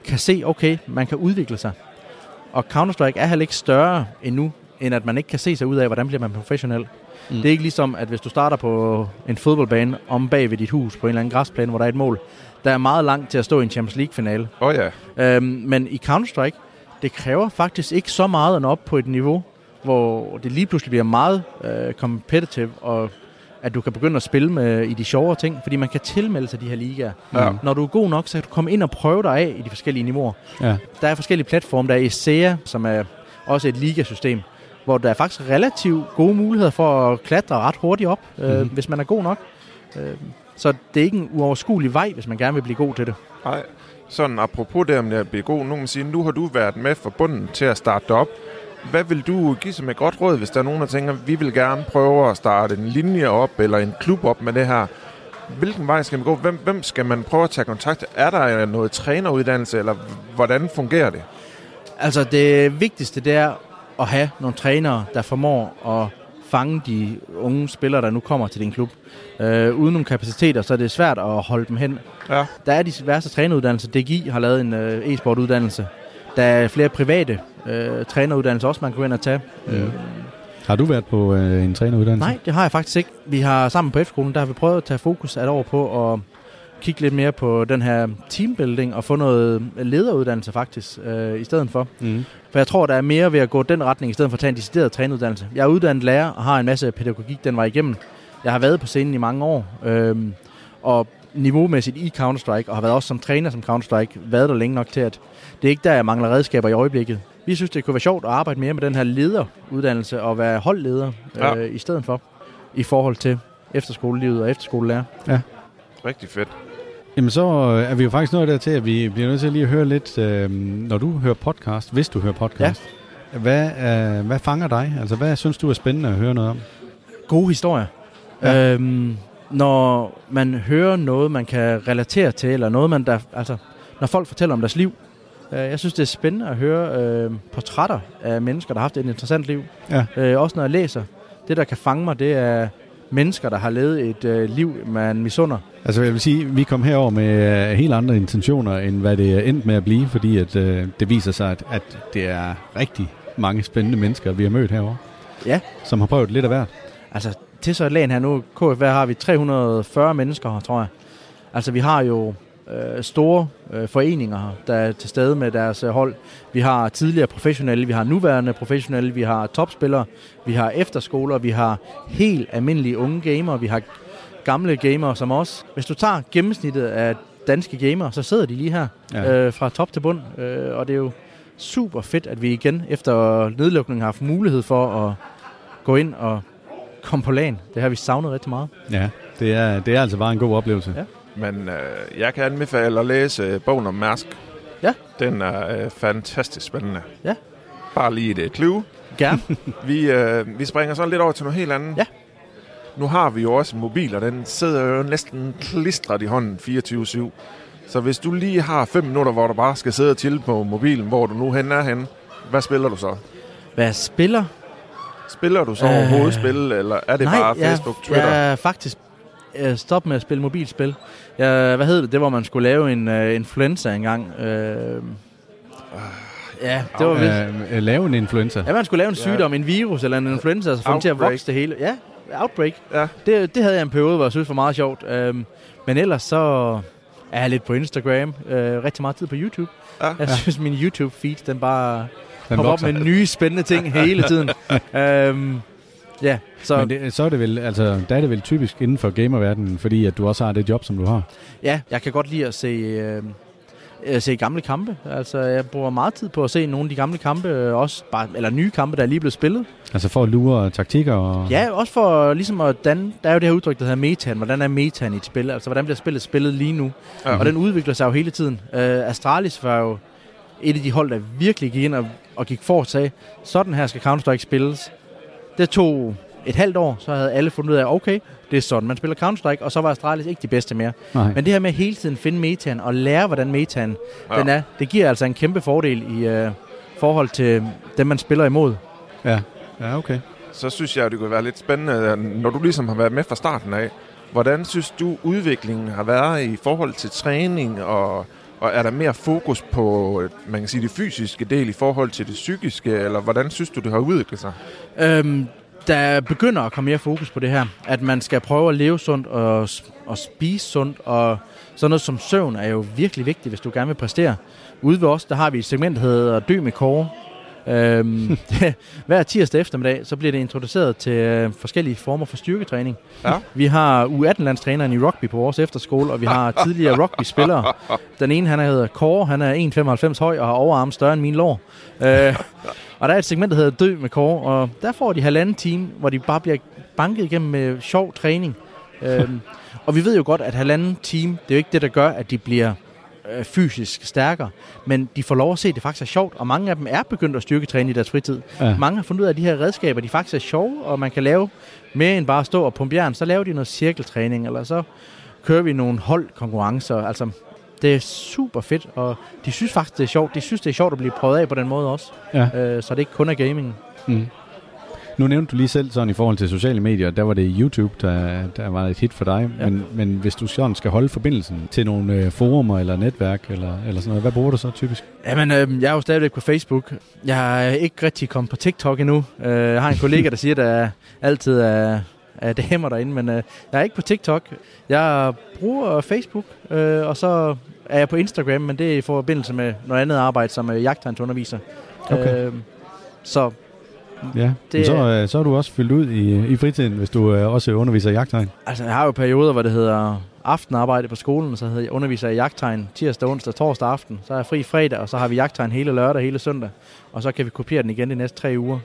kan se, okay, man kan udvikle sig. Og Counter-Strike er heller ikke større endnu, end at man ikke kan se sig ud af, hvordan bliver man professionel. Mm. Det er ikke ligesom, at hvis du starter på en fodboldbane om bag ved dit hus på en eller anden græsplæne, hvor der er et mål, der er meget langt til at stå i en Champions League-finale. Oh, ja. Øhm, men i Counter-Strike, det kræver faktisk ikke så meget at nå op på et niveau, hvor det lige pludselig bliver meget øh, competitive, og at du kan begynde at spille med i de sjovere ting, fordi man kan tilmelde sig de her ligaer. Ja. Når du er god nok, så kan du komme ind og prøve dig af i de forskellige niveauer. Ja. Der er forskellige platforme. Der er ESEA, som er også et ligasystem, hvor der er faktisk relativt gode muligheder for at klatre ret hurtigt op, øh, mm-hmm. hvis man er god nok. Øh, så det er ikke en uoverskuelig vej, hvis man gerne vil blive god til det. Nej. Sådan apropos det om det at blive god, man sige, nu har du været med fra bunden til at starte op. Hvad vil du give som et godt råd, hvis der er nogen, der tænker, vi vil gerne prøve at starte en linje op, eller en klub op med det her? Hvilken vej skal man gå? Hvem, hvem skal man prøve at tage kontakt? Er der noget træneruddannelse, eller hvordan fungerer det? Altså det vigtigste, det er at have nogle trænere, der formår at fange de unge spillere, der nu kommer til din klub. Øh, uden nogle kapaciteter, så er det svært at holde dem hen. Ja. Der er de værste træneruddannelser. DGI har lavet en øh, e-sportuddannelse. Der er flere private øh, træneruddannelser også, man kan gå ind og tage. Mm. Har du været på øh, en træneruddannelse? Nej, det har jeg faktisk ikke. Vi har sammen på F-skolen, der har vi prøvet at tage fokus et år på at kigge lidt mere på den her teambuilding og få noget lederuddannelse faktisk øh, i stedet for. Mm. For jeg tror, der er mere ved at gå den retning, i stedet for at tage en decideret trænuddannelse. Jeg er uddannet lærer og har en masse pædagogik, den var igennem. Jeg har været på scenen i mange år, øhm, og niveaumæssigt i Counter-Strike, og har været også som træner som Counter-Strike, været der længe nok til, at det er ikke der, jeg mangler redskaber i øjeblikket. Vi synes, det kunne være sjovt at arbejde mere med den her lederuddannelse og være holdleder Ja. øh, i stedet for, i forhold til efterskolelivet og efterskolelærer. Rigtig fedt. Jamen så øh, er vi jo faktisk nået dertil, at vi bliver nødt til lige at høre lidt, øh, når du hører podcast, hvis du hører podcast, ja. hvad, øh, hvad fanger dig? Altså hvad synes du er spændende at høre noget om? Gode historier. Ja. Øhm, når man hører noget, man kan relatere til, eller noget, man der, altså, når folk fortæller om deres liv. Øh, jeg synes, det er spændende at høre øh, portrætter af mennesker, der har haft et interessant liv. Ja. Øh, også når jeg læser. Det, der kan fange mig, det er mennesker, der har levet et øh, liv, man misunder. Altså jeg vil sige, vi kom herover med øh, helt andre intentioner, end hvad det er endt med at blive, fordi at, øh, det viser sig, at, at det er rigtig mange spændende mennesker, vi har mødt herover, Ja. som har prøvet lidt af hvert. Altså, til så et lag her nu, KFR har vi 340 mennesker tror jeg. Altså, vi har jo øh, store øh, foreninger, der er til stede med deres øh, hold. Vi har tidligere professionelle, vi har nuværende professionelle, vi har topspillere, vi har efterskoler, vi har helt almindelige unge gamere, vi har gamle gamere som os. Hvis du tager gennemsnittet af danske gamere, så sidder de lige her ja. øh, fra top til bund, øh, og det er jo super fedt, at vi igen efter nedlukningen har haft mulighed for at gå ind og komme på lagen. Det har vi savnet rigtig meget. Ja, det er, det er altså bare en god oplevelse. Ja. Men øh, jeg kan anbefale at læse øh, bogen om Mærsk. Ja. Den er øh, fantastisk spændende. Ja. Bare lige et clue. Gerne. Vi, øh, vi springer så lidt over til noget helt andet. Ja. Nu har vi jo også en mobil, og den sidder jo næsten klistret i hånden 24-7. Så hvis du lige har 5 minutter, hvor du bare skal sidde og chille på mobilen, hvor du nu hen er henne, hvad spiller du så? Hvad jeg spiller? Spiller du så Øh, overhovedet spil, eller er det Nej, bare jeg, Facebook, Twitter? Jeg er faktisk øh, stoppet med at spille mobilspil. Jeg, hvad hed det? Det hvor man skulle lave en uh, influenza engang. Øh, ja, det var vist. Øh, øh, lave en influencer. Ja, man skulle lave en Ja. sygdom, en virus eller en influenza, så få den til at vokse det hele. Ja, outbreak. Ja. Det, det havde jeg en periode, hvor jeg synes var meget sjovt. Øhm, men ellers så er jeg lidt på Instagram. Øh, rigtig meget tid på YouTube. Ja. Jeg synes, min YouTube-feed, den bare Den op med nye spændende ting hele tiden. øhm, ja, så Men det, så er det vel, altså, der er det vel typisk inden for gamerverdenen, fordi at du også har det job, som du har. ja, jeg kan godt lide at se, øh, se gamle kampe. Altså, jeg bruger meget tid på at se nogle af de gamle kampe, øh, også bare, eller nye kampe, der er lige blevet spillet. Altså for at lure taktikker og... Ja, også for ligesom at danne, der er jo det her udtryk, der hedder metaen. Hvordan er metaen i et spil? Altså, hvordan bliver spillet spillet lige nu? Ja. Og den udvikler sig jo hele tiden. Uh, Astralis var jo et af de hold, der virkelig gik ind og, og gik for og sagde, sådan her skal Counter-Strike spilles. Det tog et halvt år, så havde alle fundet ud af, okay, det er sådan, man spiller Counter-Strike, og så var Astralis ikke de bedste mere. Nej. Men det her med hele tiden finde metaen og lære, hvordan metaen Ja. den er, det giver altså en kæmpe fordel i uh, forhold til dem, man spiller imod. Ja, ja okay. så synes jeg, det kunne være lidt spændende, når du ligesom har været med fra starten af. Hvordan synes du, udviklingen har været i forhold til træning, og, og er der mere fokus på, man kan sige, det fysiske del i forhold til det psykiske, eller hvordan synes du, det har udviklet sig? Øhm, der begynder at komme mere fokus på det her, at man skal prøve at leve sundt og, og spise sundt, og sådan noget som søvn er jo virkelig vigtigt, hvis du gerne vil præstere. Ude ved os, der har vi et segment, der hedder Dø med Kåre. Øhm, hver tirsdag eftermiddag, så bliver det introduceret til øh, forskellige former for styrketræning. Ja. Vi har U18-landstræneren i rugby på vores efterskole, og vi har tidligere rugby-spillere. Den ene, han hedder Kåre, han er 1,95 høj og har overarm større end min lår. Øh, og der er et segment, der hedder Dø med Kåre, og der får de halvanden time, hvor de bare bliver banket igennem med sjov træning. øhm, og vi ved jo godt, at halvanden time, det er jo ikke det, der gør, at de bliver øh, fysisk stærkere, men de får lov at se, at det faktisk er sjovt, og mange af dem er begyndt at styrketræne i deres fritid. Ja. Mange har fundet ud af, at de her redskaber, de faktisk er sjove, og man kan lave mere end bare at stå og pumpe jern, så laver de noget cirkeltræning, eller så kører vi nogle holdkonkurrencer, altså det er super fedt, og de synes faktisk, det er sjovt. De synes, det er sjovt at blive prøvet af på den måde også. Ja. Øh, så det ikke kun er gaming. Mm. Nu nævnte du lige selv sådan i forhold til sociale medier, der var det YouTube, der, der var et hit for dig. Ja. Men, men hvis du sådan skal holde forbindelsen til nogle øh, forumer eller netværk eller, eller sådan noget, hvad bruger du så typisk? Jamen, øh, jeg er jo stadigvæk på Facebook. Jeg er ikke rigtig kommet på TikTok endnu. Øh, jeg har en kollega, der siger, der altid er, er damer derinde, men øh, jeg er ikke på TikTok. Jeg bruger Facebook, øh, og så er jeg på Instagram, men det er i forbindelse med noget andet arbejde som øh, jagttegnsunderviser. Okay. Øh, så Ja, Det så, øh, så er du også fyldt ud i, i fritiden, hvis du øh, også underviser i jagttegn. altså, jeg har jo perioder, hvor det hedder aftenarbejde på skolen, så havde jeg underviser i jagttegn tirsdag, onsdag, torsdag aften. Så er jeg fri fredag, og så har vi jagttegn hele lørdag, hele søndag. Og så kan vi kopiere den igen de næste tre uger.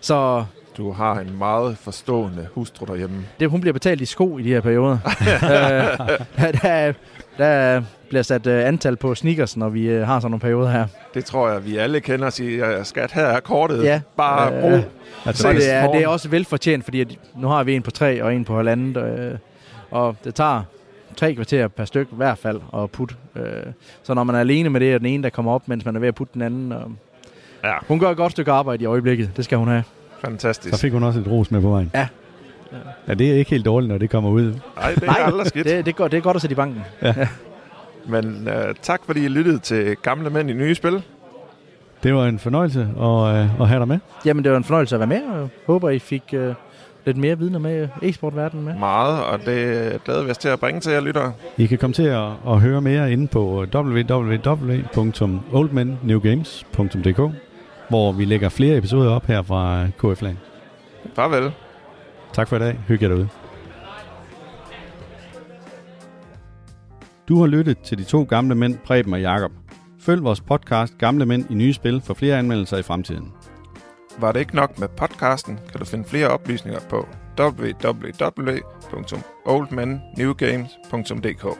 Så Du har en meget forstående hustru derhjemme. det, hun bliver betalt i sko i de her perioder. øh, der, der bliver sat øh, antal på sneakers, når vi øh, har sådan nogle perioder her. Det tror jeg, vi alle kender og siger, skat, her er kortet. Ja. Bare Øh, brug. Altså, det er, det er også velfortjent, fordi at nu har vi en på tre og en på halvandet. Øh, og det tager tre kvarter per stykke i hvert fald at putte. Øh, så når man er alene med det, er den ene, der kommer op, mens man er ved at putte den anden. Og Ja, hun gør et godt stykke arbejde i øjeblikket. Det skal hun have. Fantastisk. så fik hun også et ros med på vejen. Ja. Ja, det er ikke helt dårligt, når det kommer ud. Nej, det er aldrig skidt. Det, det, er godt, det er godt at sætte i banken. Men uh, tak, fordi I lyttede til Gamle Mænd i Nye Spil. Det var en fornøjelse at, øh, at have dig med. Jamen, det var en fornøjelse at være med, og jeg håber, I fik øh, lidt mere viden med e-sportverdenen med. Meget, og det glæder vi os til at bringe til jer lyttere. I kan komme til at, at høre mere inde på www.oldmennewgames.dk, hvor vi lægger flere episoder op her fra KF Land. Farvel. Tak for i dag. Hygge jer derude. Du har lyttet til de to gamle mænd, Preben og Jakob. Følg vores podcast Gamle Mænd i Nye Spil for flere anmeldelser i fremtiden. Var det ikke nok med podcasten, kan du finde flere oplysninger på www.oldmennewgames.dk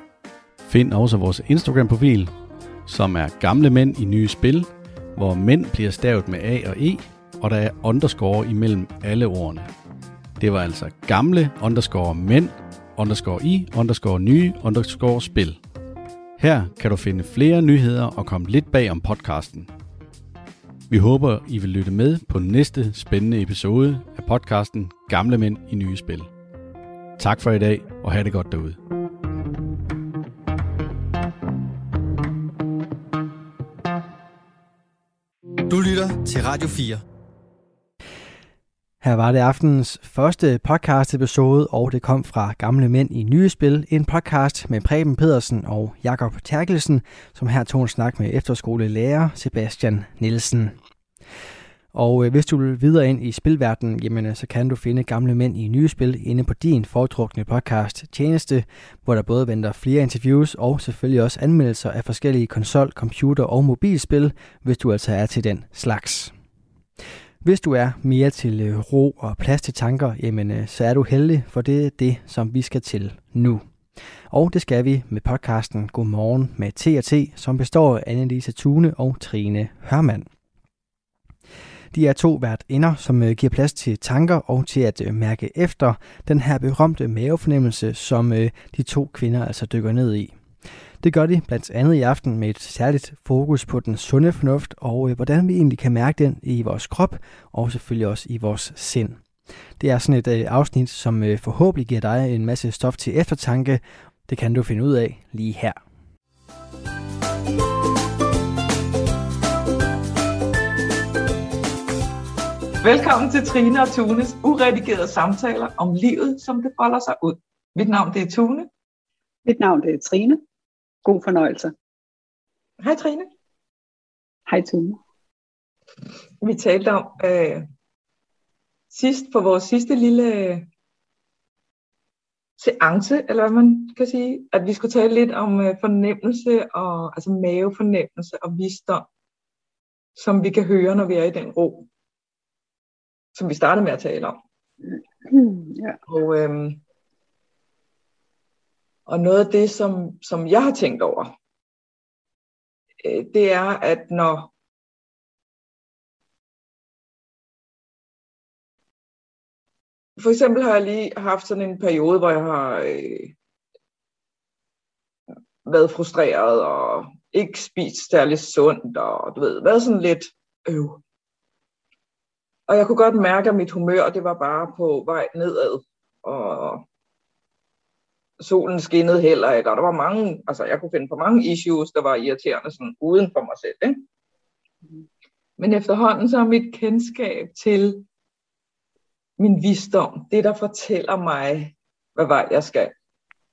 Find også vores Instagram-profil, som er Gamle Mænd i Nye Spil, hvor mænd bliver stavet med A og E, og der er underscore imellem alle ordene. Det var altså gamle underscore mænd, underscore i, underscore nye, underscore spil. Her kan du finde flere nyheder og komme lidt bag om podcasten. Vi håber, I vil lytte med på næste spændende episode af podcasten Gamle Mænd i Nye Spil. Tak for i dag, og have det godt derude. Til Radio 4. Her var det aftenens første podcast episode, og det kom fra Gamle Mænd i Nye Spil, en podcast med Preben Pedersen og Jakob Terkelsen, som her tog en snak med efterskolelærer Sebastian Nielsen. Og øh, hvis du vil videre ind i spilverdenen, jamen, øh, så kan du finde Gamle Mænd i Nye Spil inde på din foretrukne podcast tjeneste, hvor der både venter flere interviews og selvfølgelig også anmeldelser af forskellige konsol, computer og mobilspil, hvis du altså er til den slags. Hvis du er mere til øh, ro og plads til tanker, jamen øh, så er du heldig, for det er det, som vi skal til nu. Og det skal vi med podcasten Godmorgen med T&T, som består af Annelise Tune og Trine Hørmand. De er to hvert ender, som øh, giver plads til tanker og til at øh, mærke efter den her berømte mavefornemmelse, som øh, de to kvinder altså dykker ned i. Det gør de blandt andet i aften med et særligt fokus på den sunde fornuft og hvordan vi egentlig kan mærke den i vores krop og selvfølgelig også i vores sind. Det er sådan et afsnit, som forhåbentlig giver dig en masse stof til eftertanke. Det kan du finde ud af lige her. Velkommen til Trine og Tunes uredigerede samtaler om livet, som det folder sig ud. Mit navn det er Tune. Mit navn det er Trine. God fornøjelse. Hej Trine. Hej Tune. Vi talte om øh, sidst på vores sidste lille øh, seance, eller hvad man kan sige, at vi skulle tale lidt om øh, fornemmelse, og, altså mavefornemmelse og visdom, som vi kan høre, når vi er i den ro, som vi startede med at tale om. Ja. Og, øhm, og noget af det, som, som jeg har tænkt over, øh, det er, at når for eksempel har jeg lige haft sådan en periode, hvor jeg har øh, været frustreret og ikke spist særlig sundt, og du ved, været sådan lidt øv. Og jeg kunne godt mærke, at mit humør, det var bare på vej nedad. Og solen skinnede heller ikke, og der var mange, altså jeg kunne finde på mange issues, der var irriterende sådan uden for mig selv. Ikke? Men efterhånden så er mit kendskab til min visdom, det der fortæller mig, hvad vej jeg skal.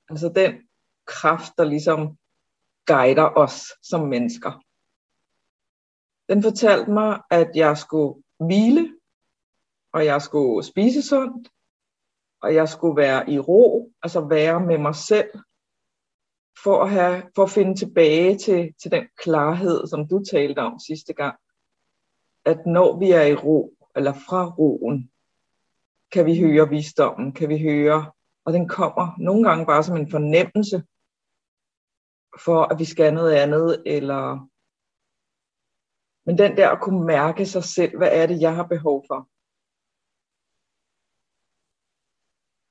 Altså den kraft, der ligesom guider os som mennesker. Den fortalte mig, at jeg skulle hvile, og jeg skulle spise sundt, og jeg skulle være i ro, altså være med mig selv, for at, have, for at finde tilbage til, til den klarhed, som du talte om sidste gang, at når vi er i ro, eller fra roen, kan vi høre visdommen, kan vi høre, og den kommer nogle gange bare som en fornemmelse for, at vi skal noget andet, eller men den der at kunne mærke sig selv, hvad er det, jeg har behov for?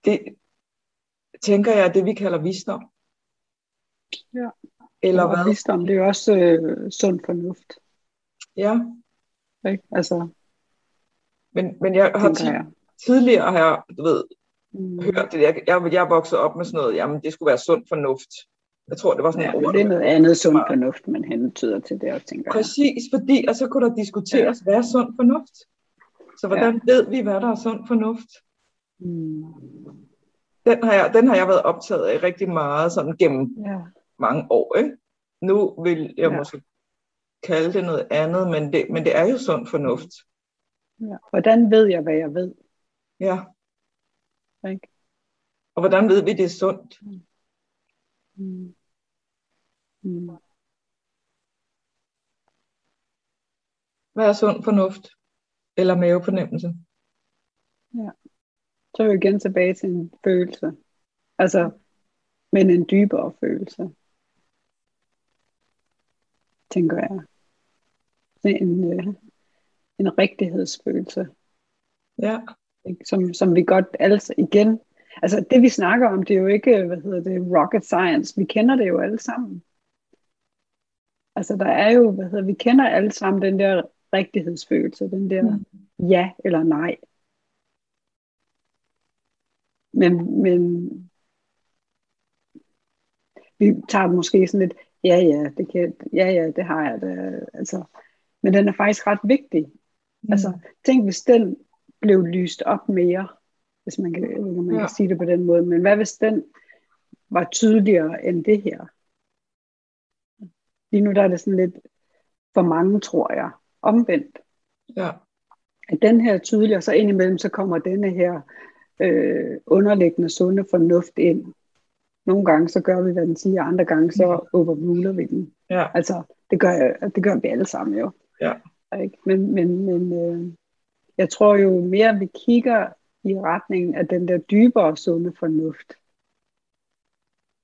Det tænker jeg er det, vi kalder visdom. Ja. Eller og hvad? visdom, det er jo også øh, sund fornuft. Ja, Ikke? Altså, men, men jeg har jeg. tidligere har jeg, du ved, Mm. hørt det. Jeg, jeg, jeg vokset op med sådan noget, jamen det skulle være sund fornuft. Jeg tror, det var sådan Ja, ord. det er noget andet sund fornuft, man hentyder til det, også, tænker jeg. Præcis, fordi, og så kunne der diskuteres, hvad er sund fornuft? Så hvordan ja. ved vi, hvad der er sund fornuft? Mm. Den har, jeg, den har jeg været optaget af rigtig meget, sådan gennem Ja. mange år. Ikke? Nu vil jeg Ja. ja. måske kalde det noget andet, men det, men det er jo sund fornuft. Ja. Hvordan ved jeg, hvad jeg ved? Ja. Ikke? Og hvordan ved vi, det er sundt? Mm. Mm. Hvad er sund fornuft? Eller mavefornemmelse? Så er vi igen tilbage til en følelse. Altså, men en dybere følelse. Tænker jeg. En, øh, en rigtighedsfølelse. Ja. Som, som vi godt alle igen. Altså det vi snakker om, det er jo ikke, hvad hedder det, rocket science. Vi kender det jo alle sammen. Altså der er jo, hvad hedder, vi kender alle sammen den der rigtighedsfølelse, den der Mm. ja eller nej. Men, men vi tager måske sådan lidt, ja ja, det kan, ja ja, det har jeg da. Altså, men den er faktisk ret vigtig. Mm. Altså, tænk hvis den blev lyst op mere, hvis man kan, om man Ja. kan sige det på den måde, men hvad hvis den var tydeligere end det her? Lige nu der er det sådan lidt for mange, tror jeg, omvendt. ja. At den her er tydeligere, så indimellem så kommer denne her øh, underliggende sunde fornuft ind. Nogle gange så gør vi, hvad den siger, andre gange så overruler vi den. Ja. Altså, det gør, det gør vi alle sammen jo. Ja. Ikke? Men, men, men øh, jeg tror jo mere vi kigger i retningen af den der dybere sunde fornuft,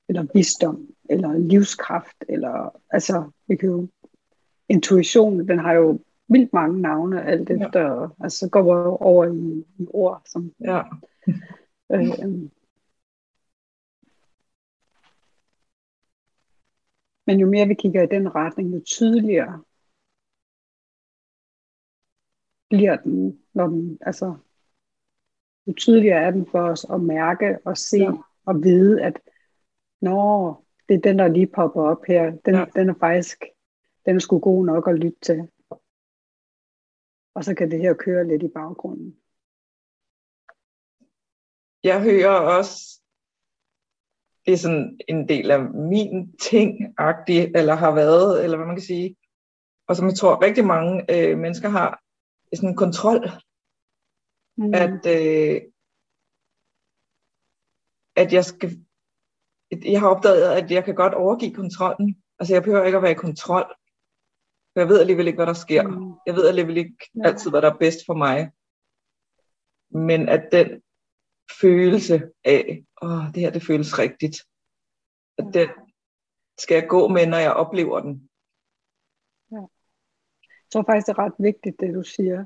eller visdom, eller livskraft, eller altså, vi kan jo, intuition, den har jo vildt mange navne, alt Ja. efter, altså så går vi over i, i ord, som ja. Øh, men jo mere vi kigger i den retning, jo tydeligere bliver den, når den, altså, jo tydeligere er den for os at mærke og se Ja. og vide, at når det er den, der lige popper op her, den, Ja. den er faktisk, den er sgu god nok at lytte til. Og så kan det her køre lidt i baggrunden. Jeg hører også, det er sådan en del af min ting eller har været, eller hvad man kan sige, og som jeg tror rigtig mange øh, mennesker har, er sådan en kontrol, Mm. at, øh, at jeg skal, jeg har opdaget, at jeg kan godt overgive kontrollen. Altså jeg behøver ikke at være i kontrol, for jeg ved alligevel ikke, hvad der sker. Mm. Jeg ved alligevel ikke Ja. altid, hvad der er bedst for mig. Men at den følelse af, åh, det her det føles rigtigt, at den skal jeg gå med, når jeg oplever den. Jeg tror faktisk, det er ret vigtigt, det du siger.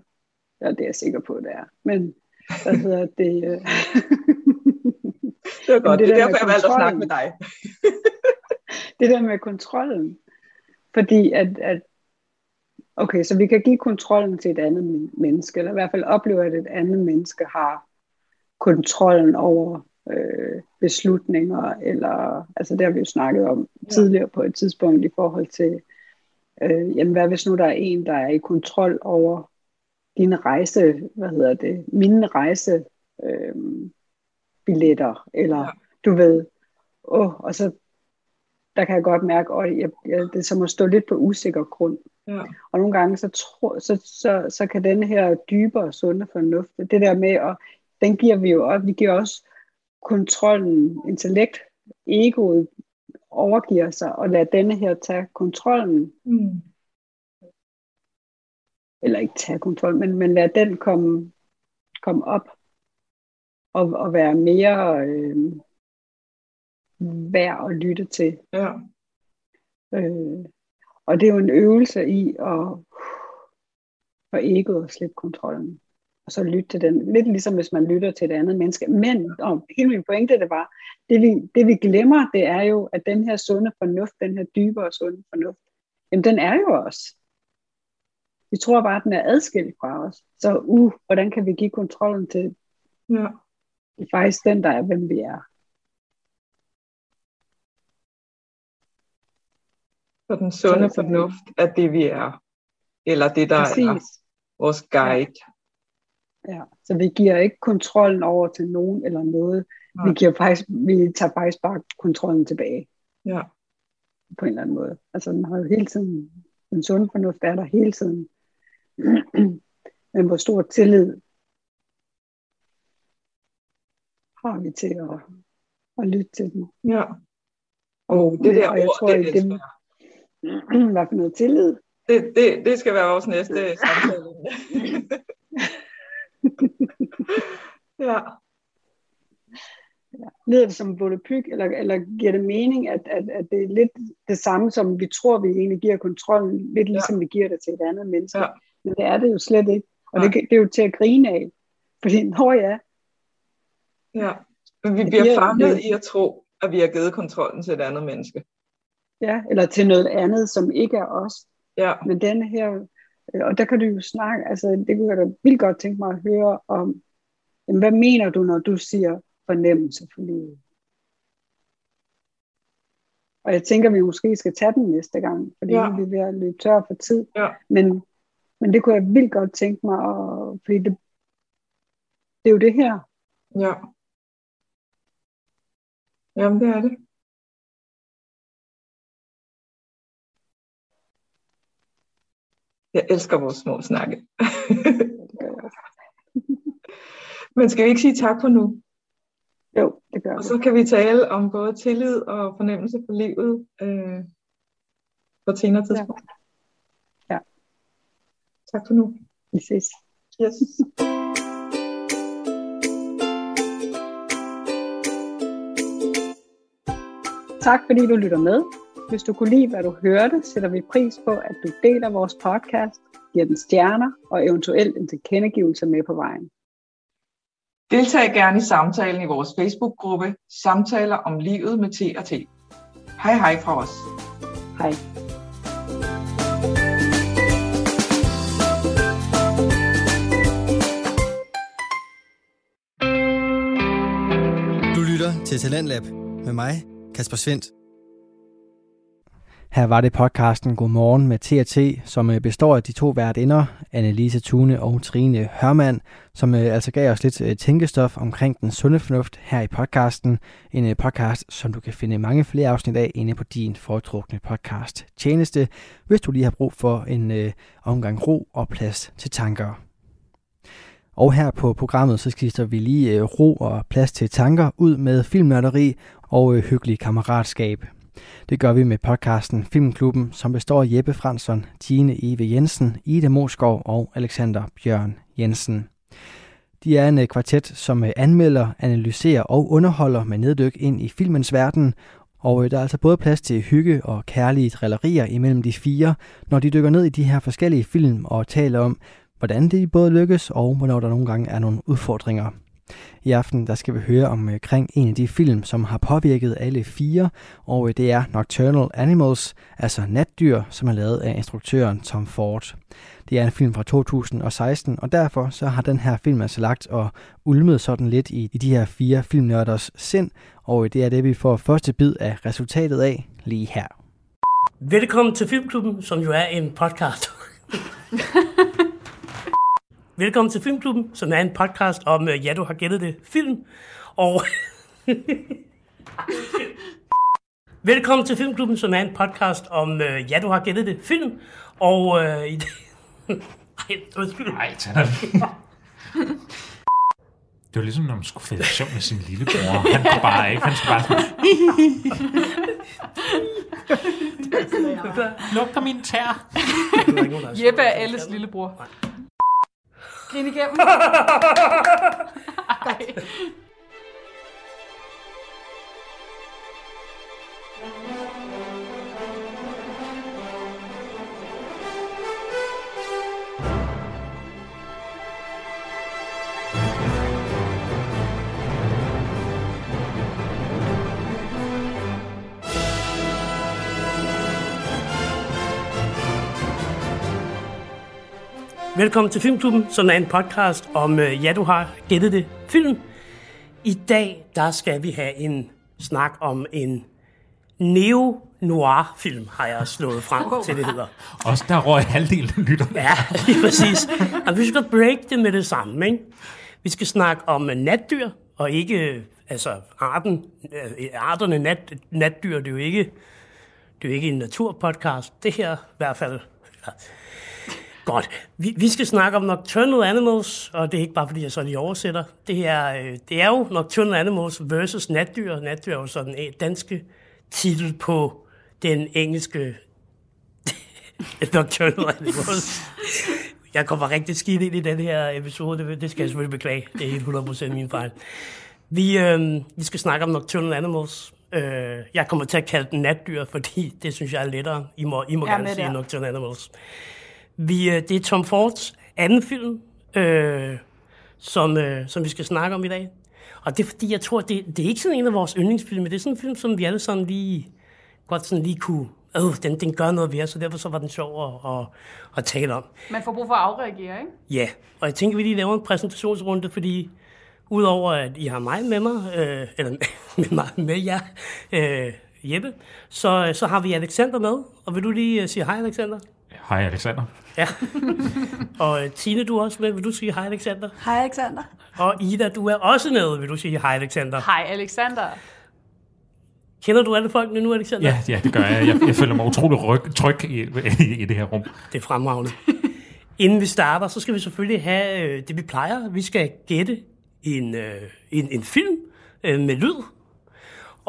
Ja, det er jeg sikker på, det er. Men hvad hedder det? øh, Det er godt. det Det, er derfor, jeg valgte at snakke med dig. det der med kontrollen. Fordi at, at, okay, så vi kan give kontrollen til et andet men- menneske, eller i hvert fald opleve, at et andet menneske har kontrollen over øh, beslutninger, eller, altså det har vi jo snakket om Ja. tidligere på et tidspunkt i forhold til, øh, jamen hvad hvis nu der er en, der er i kontrol over dine rejse, hvad hedder det, mine rejse øh, billetter, eller Ja. du ved, åh, og så der kan jeg godt mærke, at jeg, jeg, det er som at stå lidt på usikker grund. Ja. Og nogle gange, så, tror, så, så, så kan den her dybere sunde fornuft, det der med, at den giver vi jo op, vi giver også kontrollen, intellekt, egoet, overgiver sig og lader denne her tage kontrollen, Mm. eller ikke tage kontrol, men, men lade den komme, komme op og, og være mere øh, værd at lytte til. Ja. Øh, og det er jo en øvelse i at, at ikke at slippe kontrollen. Og så lytte til den. Lidt ligesom hvis man lytter til et andet menneske. Men og hele min pointe det var, det vi, det vi glemmer, det er jo, at den her sunde fornuft, den her dybere sunde fornuft, jamen den er jo os. Vi tror bare, at den er adskilt fra os. Så uh, hvordan kan vi give kontrollen til Ja. det er faktisk den, der er, hvem vi er. Så den sunde fornuft er det, vi er. Eller det, der er Præcis. vores guide. Ja. Så vi giver ikke kontrollen over til nogen eller noget. Vi, Nej. giver faktisk, vi tager faktisk bare kontrollen tilbage Ja. på en eller anden måde. Altså den har jo hele tiden, den sunde fornuft er der hele tiden. Men hvor stor tillid har vi til at, at lytte til den. ja. Og det der og jeg ord, tror, det, det, det, hvad for noget tillid? det, det, det skal være vores næste samtale. ja. Lyder det som volapyk, eller, eller giver det mening, at, at, at det er lidt det samme, som vi tror, vi egentlig giver kontrollen, lidt ligesom vi giver det til et andet menneske. Ja. Men det er det jo slet ikke. Og det, det er jo til at grine af. Fordi, nå ja, ja. Men vi bliver fanget i at tro, at vi har givet kontrollen til et andet menneske. ja, eller til noget andet, som ikke er os. Ja. Men denne her, og der kan du jo snakke, altså det kunne jeg da vildt godt tænke mig at høre om, jamen, hvad mener du, når du siger fornemmelse for livet? Og jeg tænker, vi måske skal tage den næste gang, fordi Ja. ja. vi er ved at løbe tør for tid. Ja. Men, men det kunne jeg vildt godt tænke mig, og, fordi det, det er jo det her. Ja. Jamen, det er det. Jeg elsker vores små snakke. Men skal vi ikke sige tak for nu? Jo, det gør Og jeg. så kan vi tale om både tillid og fornemmelse for livet øh, på et senere tidspunkt. Ja. Tak for nu. Vi ses. Yes. Tak fordi du lytter med. Hvis du kunne lide, hvad du hørte, sætter vi pris på, at du deler vores podcast, giver den stjerner og eventuelt en tilkendegivelse med på vejen. Deltag gerne i samtalen i vores Facebook-gruppe Samtaler om livet med T og T. Hej hej fra os. Hej. Du lytter til Talentlab med mig, Kasper Svendt. Her var det podcasten Godmorgen med T&T, som øh, består af de to værtinder, Annelise Thune og Trine Hørmand, som øh, altså gav os lidt øh, tænkestof omkring den sunde fornuft her i podcasten. En podcast, som du kan finde mange flere afsnit af inde på din foretrukne podcast tjeneste, hvis du lige har brug for en øh, omgang ro og plads til tanker. Og her på programmet, så skifter vi lige øh, ro og plads til tanker ud med filmnørderi og øh, hyggelig kammeratskab. Det gør vi med podcasten Filmklubben, som består af Jeppe Fransson, Tine Eve Jensen, Ida Moskov og Alexander Bjørn Jensen. De er en øh, kvartet, som øh, anmelder, analyserer og underholder med neddyk ind i filmens verden, og øh, der er altså både plads til hygge og kærlige drillerier imellem de fire, når de dykker ned i de her forskellige film og taler om, hvordan det både lykkes og hvornår der nogle gange er nogle udfordringer. I aften der skal vi høre omkring en af de film, som har påvirket alle fire, og øh, det er Nocturnal Animals, altså natdyr, som er lavet af instruktøren Tom Ford. Det er en film fra 2016, og derfor så har den her film altså lagt og ulmet sådan lidt i, i de her fire filmnørders sind, og øh, det er det, vi får første bid af resultatet af lige her. Velkommen til Filmklubben, som jo er en podcast. Velkommen til Filmklubben, som er en podcast om, øh, ja, du har gættet det, film. Og... Velkommen til Filmklubben, som er en podcast om, øh, ja, du har gættet det, film. Og... Øh, i- Ej, undskyld. Nej, tag dig Det var ligesom, når man skulle falde søvn med sin lillebror. Han kunne bare ikke. Han skulle bare sådan, lugter min tær. Jeppe er alles lillebror. Grin igennem. Ej. Velkommen til Filmklubben, som er en podcast om, øh, ja, du har gættet det, film. I dag, der skal vi have en snak om en neo-noir-film, har jeg slået frem til, det hedder. Også der røg halvdelen af lytterne. Ja, lige præcis. Og vi skal break det med det samme, ikke? Vi skal snakke om øh, natdyr, og ikke, øh, altså, arten, arterne nat, natdyr, det er jo ikke, det er jo ikke en naturpodcast. Det her, i hvert fald. Godt. Vi, vi skal snakke om Nocturnal Animals, og det er ikke bare, fordi jeg så lige oversætter. Det er, øh, det er jo Nocturnal Animals versus natdyr. Natdyr er jo sådan en danske titel på den engelske Nocturnal Animals. Jeg kommer rigtig skidt ind i den her episode, det, det skal jeg selvfølgelig beklage. Det er helt 100% min fejl. Vi, øh, vi skal snakke om Nocturnal Animals. Øh, jeg kommer til at kalde den natdyr, fordi det synes jeg er lettere. I må, I må Ja, gerne sige der. Nocturnal Animals. Vi, øh, det er Tom Fords anden film, øh, som, øh, som vi skal snakke om i dag. Og det er fordi, jeg tror, det, det er ikke sådan en af vores yndlingsfilm, det er sådan en film, som vi alle sammen lige, godt sådan lige kunne, øh, den, den gør noget ved os, så derfor så var den sjov at, at, at tale om. Man får brug for at afreagere, ikke? Ja, og jeg tænker, vi lige laver en præsentationsrunde, fordi udover at I har mig med mig, øh, eller med, mig, med jer, øh, Jeppe, så, så har vi Alexander med. Og vil du lige øh, sige hej, Alexander? Hej Alexander. Ja. og øh, Tine, du er også med. Vil du sige hej, Alexander? Hej, Alexander. Og Ida, du er også med. Vil du sige hej, Alexander? Hej, Alexander. Kender du alle folkene nu, Alexander? Ja, ja, det gør jeg. Jeg, jeg føler mig utrolig ryg, tryg i, i, i det her rum. Det er fremragende. Inden vi starter, så skal vi selvfølgelig have øh, det, vi plejer. Vi skal gætte en, øh, en, en film øh, med lyd.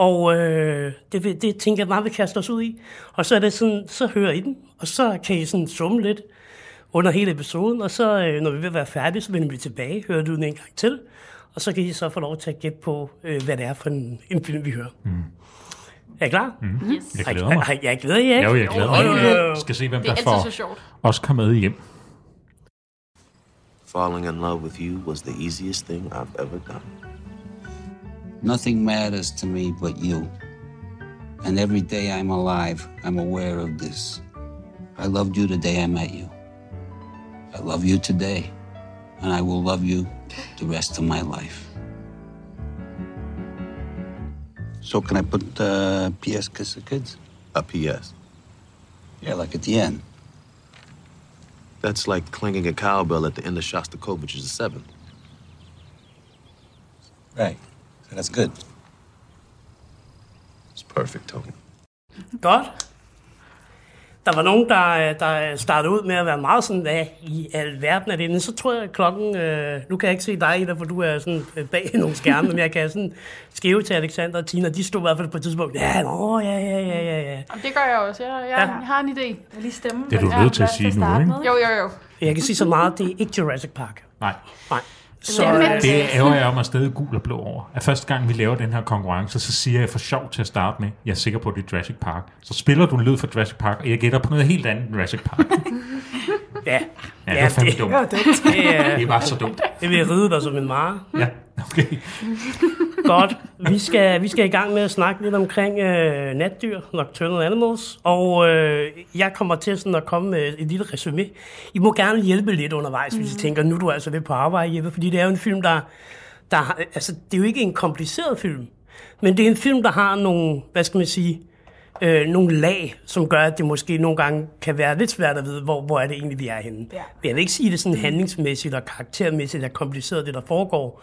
Og øh, det, det tænker jeg meget, vi kaster os ud i. Og så er det sådan, så hører I den, og så kan I sådan summe lidt under hele episoden. Og så, øh, når vi vil være færdige, så vender vi tilbage, hører du den en gang til. Og så kan I så få lov til at gætte på, øh, hvad det er for en, en film, vi hører. Mm. Er I klar? Mm. Yes. Jeg glæder mig. Ej, jeg glæder jer ikke? Jo, jeg glæder mig. jo, jo. Jeg skal se, hvem Det er der får. Oscar med hjem. Falling in love with you was the easiest thing I've ever done. Nothing matters to me but you. And every day I'm alive, I'm aware of this. I loved you the day I met you. I love you today. And I will love you the rest of my life. So, can I put uh, P.S. Kiss the Kids? A P.S. Yeah, like at the end. That's like clanging a cowbell at the end of Shostakovich's Seven. Right. So that's good. It's perfect, Tony. Godt. Der var nogen, der, der startede ud med at være meget sådan, hvad i alverden er det? Men så tror jeg, at klokken... Øh, nu kan jeg ikke se dig, Ida, for du er sådan øh, bag nogle skærme, men jeg kan sådan skæve til Alexander og Tina. De stod i hvert fald på et tidspunkt. Ja, nå, ja, ja, ja, ja, ja. Jamen, det gør jeg også. Jeg, jeg, Ja. jeg har en idé. Jeg lige stemme. Det er du nødt til at sige nu, ikke? med. Jo, jo, jo. Jeg kan sige så meget, det er ikke Jurassic Park. Nej. Nej. Så, Jamen, Det ærger jeg mig stadig gul og blå over. At første gang, vi laver den her konkurrence, så siger jeg for sjov til at starte med, jeg er sikker på, at det er Jurassic Park. Så spiller du en lyd fra Jurassic Park, og jeg gætter på noget helt andet end Jurassic Park. ja. Ja, det var fandme det, dumt. det, er, Det var så dumt. det vil ride dig som en mare. Ja, okay. Godt. Vi skal, vi skal i gang med at snakke lidt omkring øh, natdyr, Nocturnal Animals, og øh, jeg kommer til sådan at komme med et lille resume. I må gerne hjælpe lidt undervejs, hvis I tænker, nu er du altså lidt på arbejde, Jeppe, fordi det er jo en film, der, der altså det er jo ikke en kompliceret film, men det er en film, der har nogle, hvad skal man sige, øh, nogle lag, som gør, at det måske nogle gange kan være lidt svært at vide, hvor, hvor er det egentlig, vi er henne. Ja. Jeg vil ikke sige, at det sådan handlingsmæssigt og karaktermæssigt er kompliceret, det der foregår,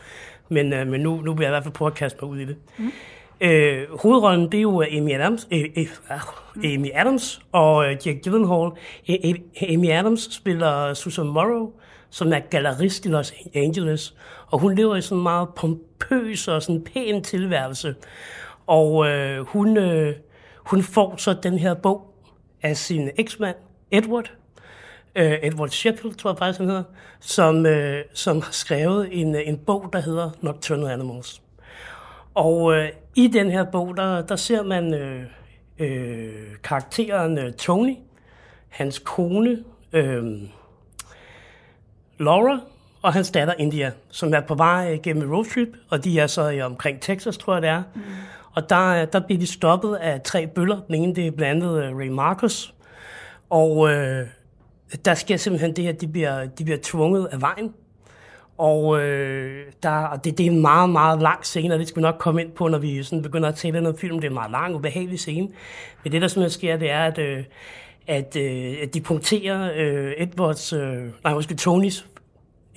men, øh, men nu, nu vil jeg i hvert fald prøve at kaste mig ud i det. Mm. Øh, hovedrollen, det er jo øh, Amy Adams, øh, øh, øh, Amy Adams og øh, Jack Gyllenhaal. Øh, Amy Adams spiller Susan Morrow, som er gallerist i Los Angeles. Og hun lever i sådan en meget pompøs og sådan pæn tilværelse. Og øh, hun, øh, hun får så den her bog af sin eksmand, Edward, øh, Edward Sheffield, tror jeg faktisk han hedder, som, øh, som har skrevet en, en bog, der hedder Nocturnal Animals. Og øh, i den her bog, der, der ser man øh, øh, karakteren øh, Tony, hans kone øh, Laura og hans datter India, som er på vej gennem en roadtrip, og de er så i omkring Texas, tror jeg det er. Mm. Og der, der bliver de stoppet af tre bøller. Den ene, det er blandt andet øh, Ray Marcus. Og øh, der sker simpelthen det, her, de bliver, de bliver tvunget af vejen. Og, øh, der, og det, det er en meget, meget lang scene, og det skal vi nok komme ind på, når vi sådan begynder at tale noget film. Det er en meget lang, ubehagelig scene. Men det, der simpelthen sker, det er, at, øh, at, øh, at de punkterer øh, Edwards, øh, nej, måske Tonys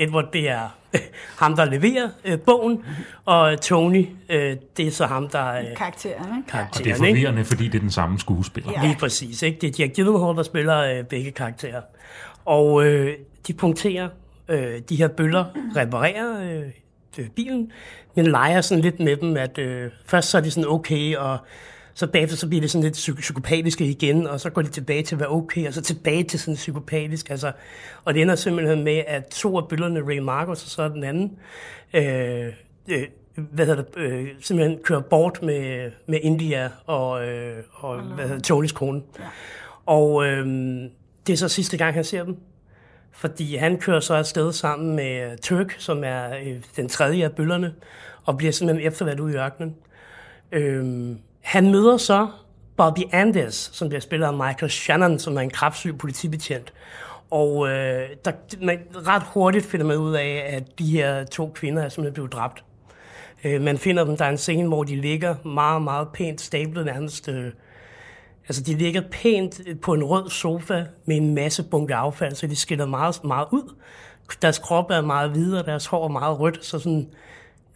Edward, det er ham, der leverer øh, bogen, og Tony, øh, det er så ham, der... Øh, Karakteren, ikke? Og det er forvirrende, fordi det er den samme skuespiller. Ja. Lige præcis, ikke? Det er Jack Gyllenhaal, der spiller øh, begge karakterer. Og øh, de punkterer øh, de her bøller, reparerer øh, bilen, men leger sådan lidt med dem, at øh, først så er de sådan okay, og så bagefter så bliver det sådan lidt psyk- psykopatiske igen, og så går de tilbage til at være okay, og så tilbage til sådan psykopatisk. Altså, og det ender simpelthen med, at to af bøllerne, Ray Marcus og så den anden, øh, øh, hvad hedder det, øh, simpelthen kører bort med, med India og, øh, og hvad hedder det, Tonys kone. Ja. Og øh, det er så sidste gang, han ser dem. Fordi han kører så afsted sammen med Turk, som er øh, den tredje af bøllerne, og bliver simpelthen efterladt ude i ørkenen. Øh, han møder så Bobby Andes, som bliver spillet af Michael Shannon, som er en kraftsyg politibetjent. Og øh, der, man, ret hurtigt finder man ud af, at de her to kvinder er simpelthen blevet dræbt. Øh, man finder dem, der er en scene, hvor de ligger meget, meget pænt stablet nærmest. Øh, altså, de ligger pænt på en rød sofa med en masse bunke affald, så de skiller meget, meget ud. Deres krop er meget hvide, og deres hår er meget rødt, så sådan,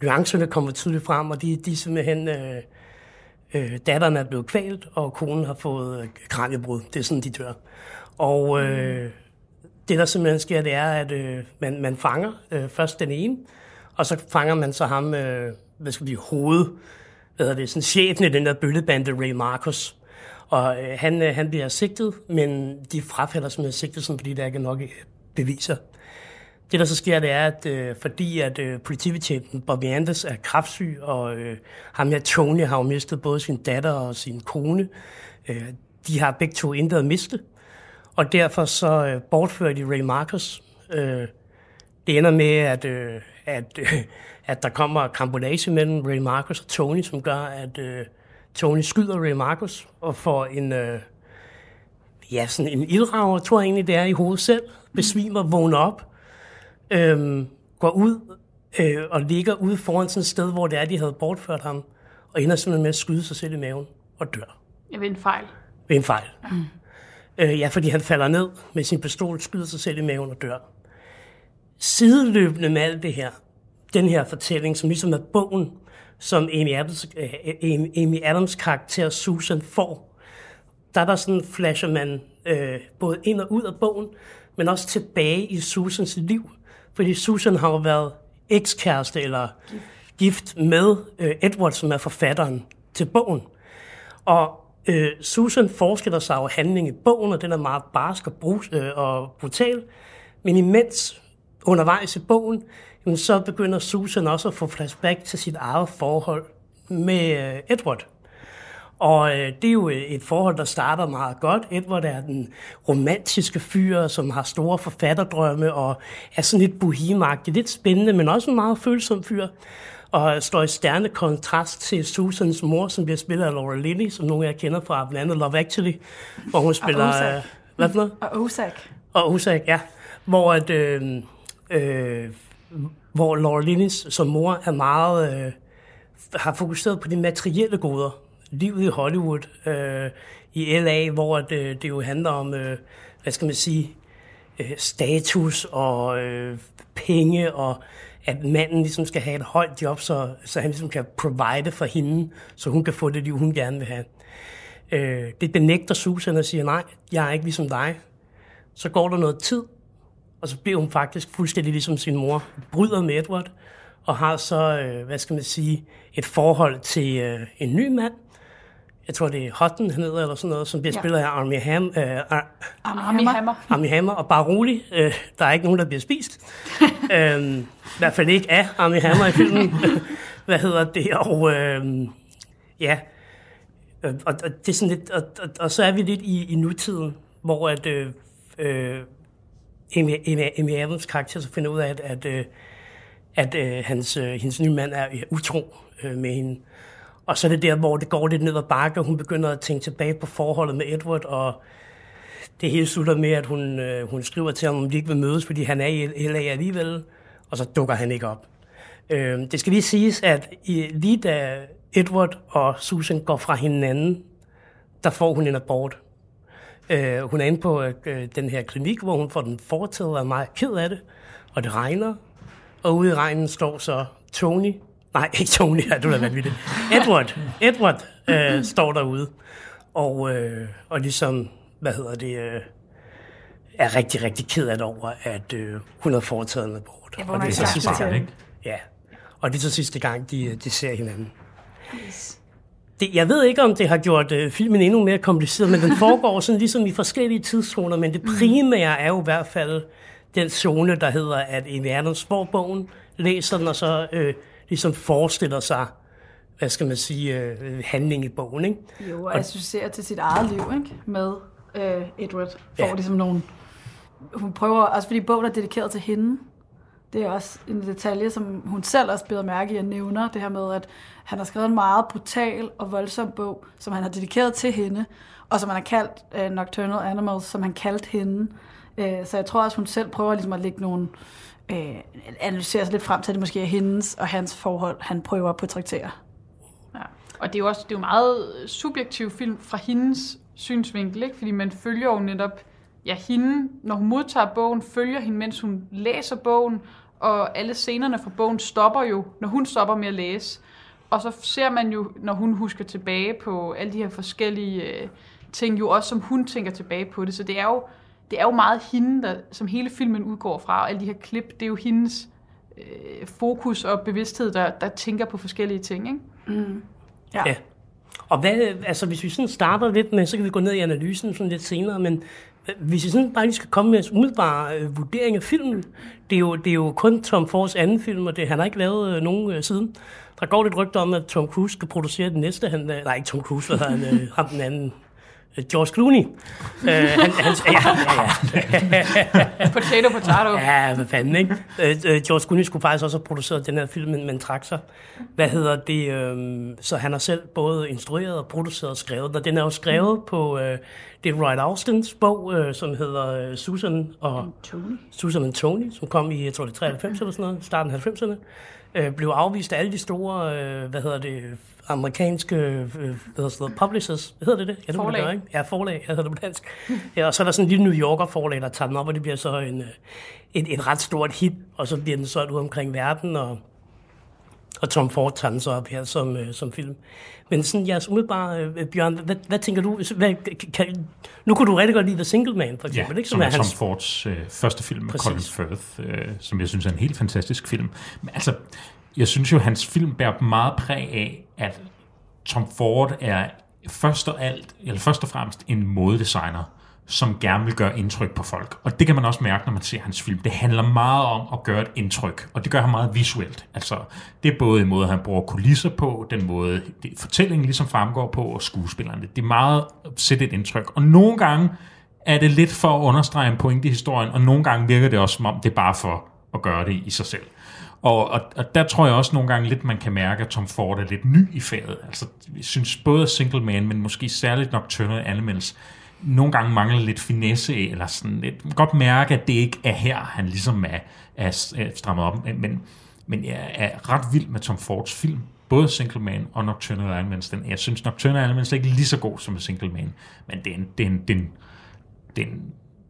nuancerne kommer tydeligt frem, og de, de er simpelthen... Øh, Øh, datteren er blevet kvalt, og konen har fået øh, kraniebrud. Det er sådan, de dør. Og øh, det, der simpelthen sker, det er, at øh, man, man fanger øh, først den ene, og så fanger man så ham, øh, hvad skal vi hoved, hvad det, sådan chefen i den der bøllebande, Ray Marcus. Og øh, han, øh, han bliver sigtet, men de frafælder simpelthen sigtelsen, fordi der ikke er nok øh, beviser. Det, der så sker, det er, at øh, fordi at øh, politibetjenten Bobby Anders er kraftsyg, og øh, ham her Tony har jo mistet både sin datter og sin kone, øh, de har begge to intet at miste, og derfor så øh, bortfører de Ray Marcus. Øh, det ender med, at, øh, at, øh, at der kommer kampolage mellem Ray Marcus og Tony, som gør, at øh, Tony skyder Ray Marcus og får en... Øh, ja, sådan en ildrager, tror jeg egentlig, det er i hovedet selv, besvimer, vågner op, øhm, går ud øh, og ligger ude foran sådan et sted, hvor det er, de havde bortført ham, og ender simpelthen med at skyde sig selv i maven og dør. Jeg ved en fejl. Ved en fejl. Mm. Øh, ja, fordi han falder ned med sin pistol, skyder sig selv i maven og dør. Sideløbende med alt det her, den her fortælling, som ligesom er bogen, som Amy Adams, øh, Amy Adams karakter Susan får, der er der sådan flasher man øh, både ind og ud af bogen, men også tilbage i Susans liv. Fordi Susan har jo været ekskæreste eller gift med øh, Edward, som er forfatteren til bogen. Og øh, Susan forestiller sig jo handling i bogen, og den er meget barsk og, brus, øh, og brutal. Men imens undervejs i bogen, jamen, så begynder Susan også at få flashback til sit eget forhold med øh, Edward. Og øh, det er jo et forhold, der starter meget godt. Edward er den romantiske fyr, som har store forfatterdrømme og er sådan lidt bohemagtig, lidt spændende, men også en meget følsom fyr. Og står i stærne kontrast til Susans mor, som bliver spillet af Laura Linney, som nogle af jer kender fra blandt andet Love Actually, hvor hun spiller... Og øh, hvad for noget? Og Osak. Og Osak, ja. Hvor, at, øh, øh, hvor Laura Linney som mor er meget... Øh, har fokuseret på de materielle goder, livet i Hollywood, øh, i LA, hvor det, øh, det jo handler om, øh, hvad skal man sige, øh, status og øh, penge, og at manden ligesom skal have et højt job, så, så han ligesom kan provide for hende, så hun kan få det liv, hun gerne vil have. Øh, det benægter Susan og siger, nej, jeg er ikke ligesom dig. Så går der noget tid, og så bliver hun faktisk fuldstændig ligesom sin mor, bryder med Edward, og har så, øh, hvad skal man sige, et forhold til øh, en ny mand. Jeg tror, det er Hutton, han hedder, eller sådan noget, som bliver Ja. spillet af Armie, Ham, øh, Ar- Armie Hammer. Armie Hammer. Og bare rolig, øh, der er ikke nogen, der bliver spist. øhm, I hvert fald ikke af Armie Hammer i filmen. hvad hedder det? Og øh, ja, og, og, og, det er sådan lidt, og, og, og så er vi lidt i, i nutiden, hvor at, øh, øh, Amy, Amy, Amy Adams karakter så finder ud af, at, at, øh, at øh, hans, øh, hendes nye mand er utro øh, med hende. Og så er det der, hvor det går lidt ned ad bakke, og hun begynder at tænke tilbage på forholdet med Edward, og det hele slutter med, at hun, øh, hun skriver til ham, om de ikke vil mødes, fordi han er i LA alligevel, og så dukker han ikke op. Øh, det skal lige siges, at i, lige da Edward og Susan går fra hinanden, der får hun en abort. Øh, hun er inde på øh, den her klinik, hvor hun får den foretaget og er meget ked af det, og det regner. Og ude i regnen står så Tony, nej ikke Tony, ja, du er da vanvittigt, Edward, Edward øh, står derude, og, øh, og ligesom, hvad hedder det, øh, er rigtig, rigtig ked af det over, at øh, hun har foretaget en abort. Ja, og det er så sidste gang, ikke? Ja, og det er så sidste gang, de, de ser hinanden. Det, jeg ved ikke, om det har gjort øh, filmen endnu mere kompliceret, men den foregår sådan ligesom i forskellige tidszoner, men det primære er jo i hvert fald den zone, der hedder, at Amy Adams får bogen, læser den, og så øh, ligesom forestiller sig, hvad skal man sige, øh, handling i bogen, ikke? Jo, og associerer til sit eget liv, ikke? Med øh, Edward. Får ja. ligesom nogle... Hun prøver, også fordi bogen er dedikeret til hende. Det er også en detalje, som hun selv også beder mærke i at nævner. Det her med, at han har skrevet en meget brutal og voldsom bog, som han har dedikeret til hende, og som han har kaldt uh, Nocturnal Animals, som han kaldte hende. Uh, så jeg tror også, hun selv prøver ligesom at lægge nogle øh, analyserer sig lidt frem til, at det måske er hendes og hans forhold, han prøver at portrættere. Ja. Og det er jo også det er jo meget subjektiv film fra hendes synsvinkel, ikke? fordi man følger jo netop ja, hende, når hun modtager bogen, følger hende, mens hun læser bogen, og alle scenerne fra bogen stopper jo, når hun stopper med at læse. Og så ser man jo, når hun husker tilbage på alle de her forskellige øh, ting, jo også som hun tænker tilbage på det. Så det er jo, det er jo meget hende, der, som hele filmen udgår fra, og alle de her klip, det er jo hendes øh, fokus og bevidsthed, der, der tænker på forskellige ting. Ikke? Mm. Ja. ja. Og hvad, altså hvis vi sådan starter lidt med, så kan vi gå ned i analysen sådan lidt senere, men hvis vi sådan bare lige skal komme med en umiddelbar øh, vurdering af filmen, det er, jo, det er jo kun Tom Fords anden film, og det, han har ikke lavet øh, nogen øh, siden. Der går lidt rygter om, at Tom Cruise skal producere den næste. Han, øh, nej, ikke Tom Cruise, hvad han, øh, ham den anden. George Clooney. øh, han, han, ja, ja, ja. potato, potato. Ja, hvad fanden, ikke? Øh, øh, George Clooney skulle faktisk også have produceret den her film, men, men trak sig. Hvad hedder det? Øh, så han har selv både instrueret og produceret og skrevet. Og den er jo skrevet på... Øh, det er Wright Austins bog, øh, som hedder øh, Susan og... Tony. Susan and Tony, som kom i, jeg tror det er 93 eller sådan noget, starten af 90'erne. Øh, blev afvist af alle de store, øh, hvad hedder det, amerikanske øh, hvad hedder sådan noget, publishers. Hedder det det? Ja, det det Forlag. gøre, ikke? Ja, forlag. Jeg hedder det på dansk. Ja, og så er der sådan en lille New Yorker forlag, der tager den op, og det bliver så en, øh, et, et ret stort hit, og så bliver den solgt ud omkring verden, og, og Tom Ford tager den så op her som, øh, som film. Men sådan jeres umiddelbare, øh, Bjørn, hvad, hvad tænker du? Hvad, kan, nu kunne du rigtig godt lide The Single Man, for eksempel, Ja, ikke? som er hans- Tom Fords øh, første film med Præcis. Colin Firth, øh, som jeg synes er en helt fantastisk film. Men altså, jeg synes jo, hans film bærer meget præg af, at Tom Ford er først og, alt, eller først og fremmest en modedesigner, som gerne vil gøre indtryk på folk. Og det kan man også mærke, når man ser hans film. Det handler meget om at gøre et indtryk, og det gør han meget visuelt. Altså, det er både en måde, han bruger kulisser på, den måde det, fortællingen ligesom fremgår på, og skuespillerne. Det er meget at sætte et indtryk. Og nogle gange er det lidt for at understrege en pointe i historien, og nogle gange virker det også som om, det er bare for at gøre det i sig selv. Og, og, og der tror jeg også nogle gange lidt, man kan mærke, at Tom Ford er lidt ny i faget. Altså, jeg synes både Single Man, men måske særligt Nocturnal Animals, nogle gange mangler lidt finesse, eller sådan lidt, godt mærke, at det ikke er her, han ligesom er, er, er strammet op. Men, men jeg er ret vild med Tom Fords film. Både Single Man og Nocturnal Animals. Den, jeg synes, Nocturnal Animals er ikke lige så god som Single Man, men det er en, det er en, det er en, det er en,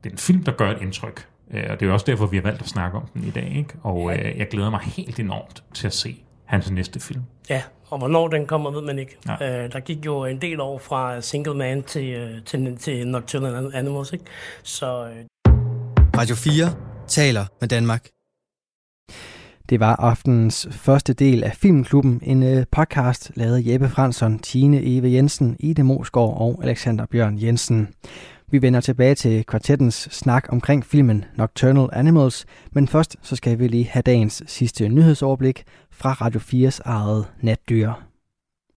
det er en film, der gør et indtryk. Øh, Og det er jo også derfor, vi har valgt at snakke om den i dag. Ikke? Og øh, jeg glæder mig helt enormt til at se hans næste film. Ja, og hvornår den kommer, ved man ikke. Ja. Øh, der gik jo en del år fra Single Man til, øh, til, til Nocturnal Animals, ikke? Så øh, Radio 4 taler med Danmark. Det var aftenens første del af Filmklubben, en øh, podcast lavet af Jeppe Fransson, Tine Eve Jensen, Ide Mosgaard og Alexander Bjørn Jensen. Vi vender tilbage til kvartettens snak omkring filmen Nocturnal Animals, men først så skal vi lige have dagens sidste nyhedsoverblik fra Radio 4's eget natdyr.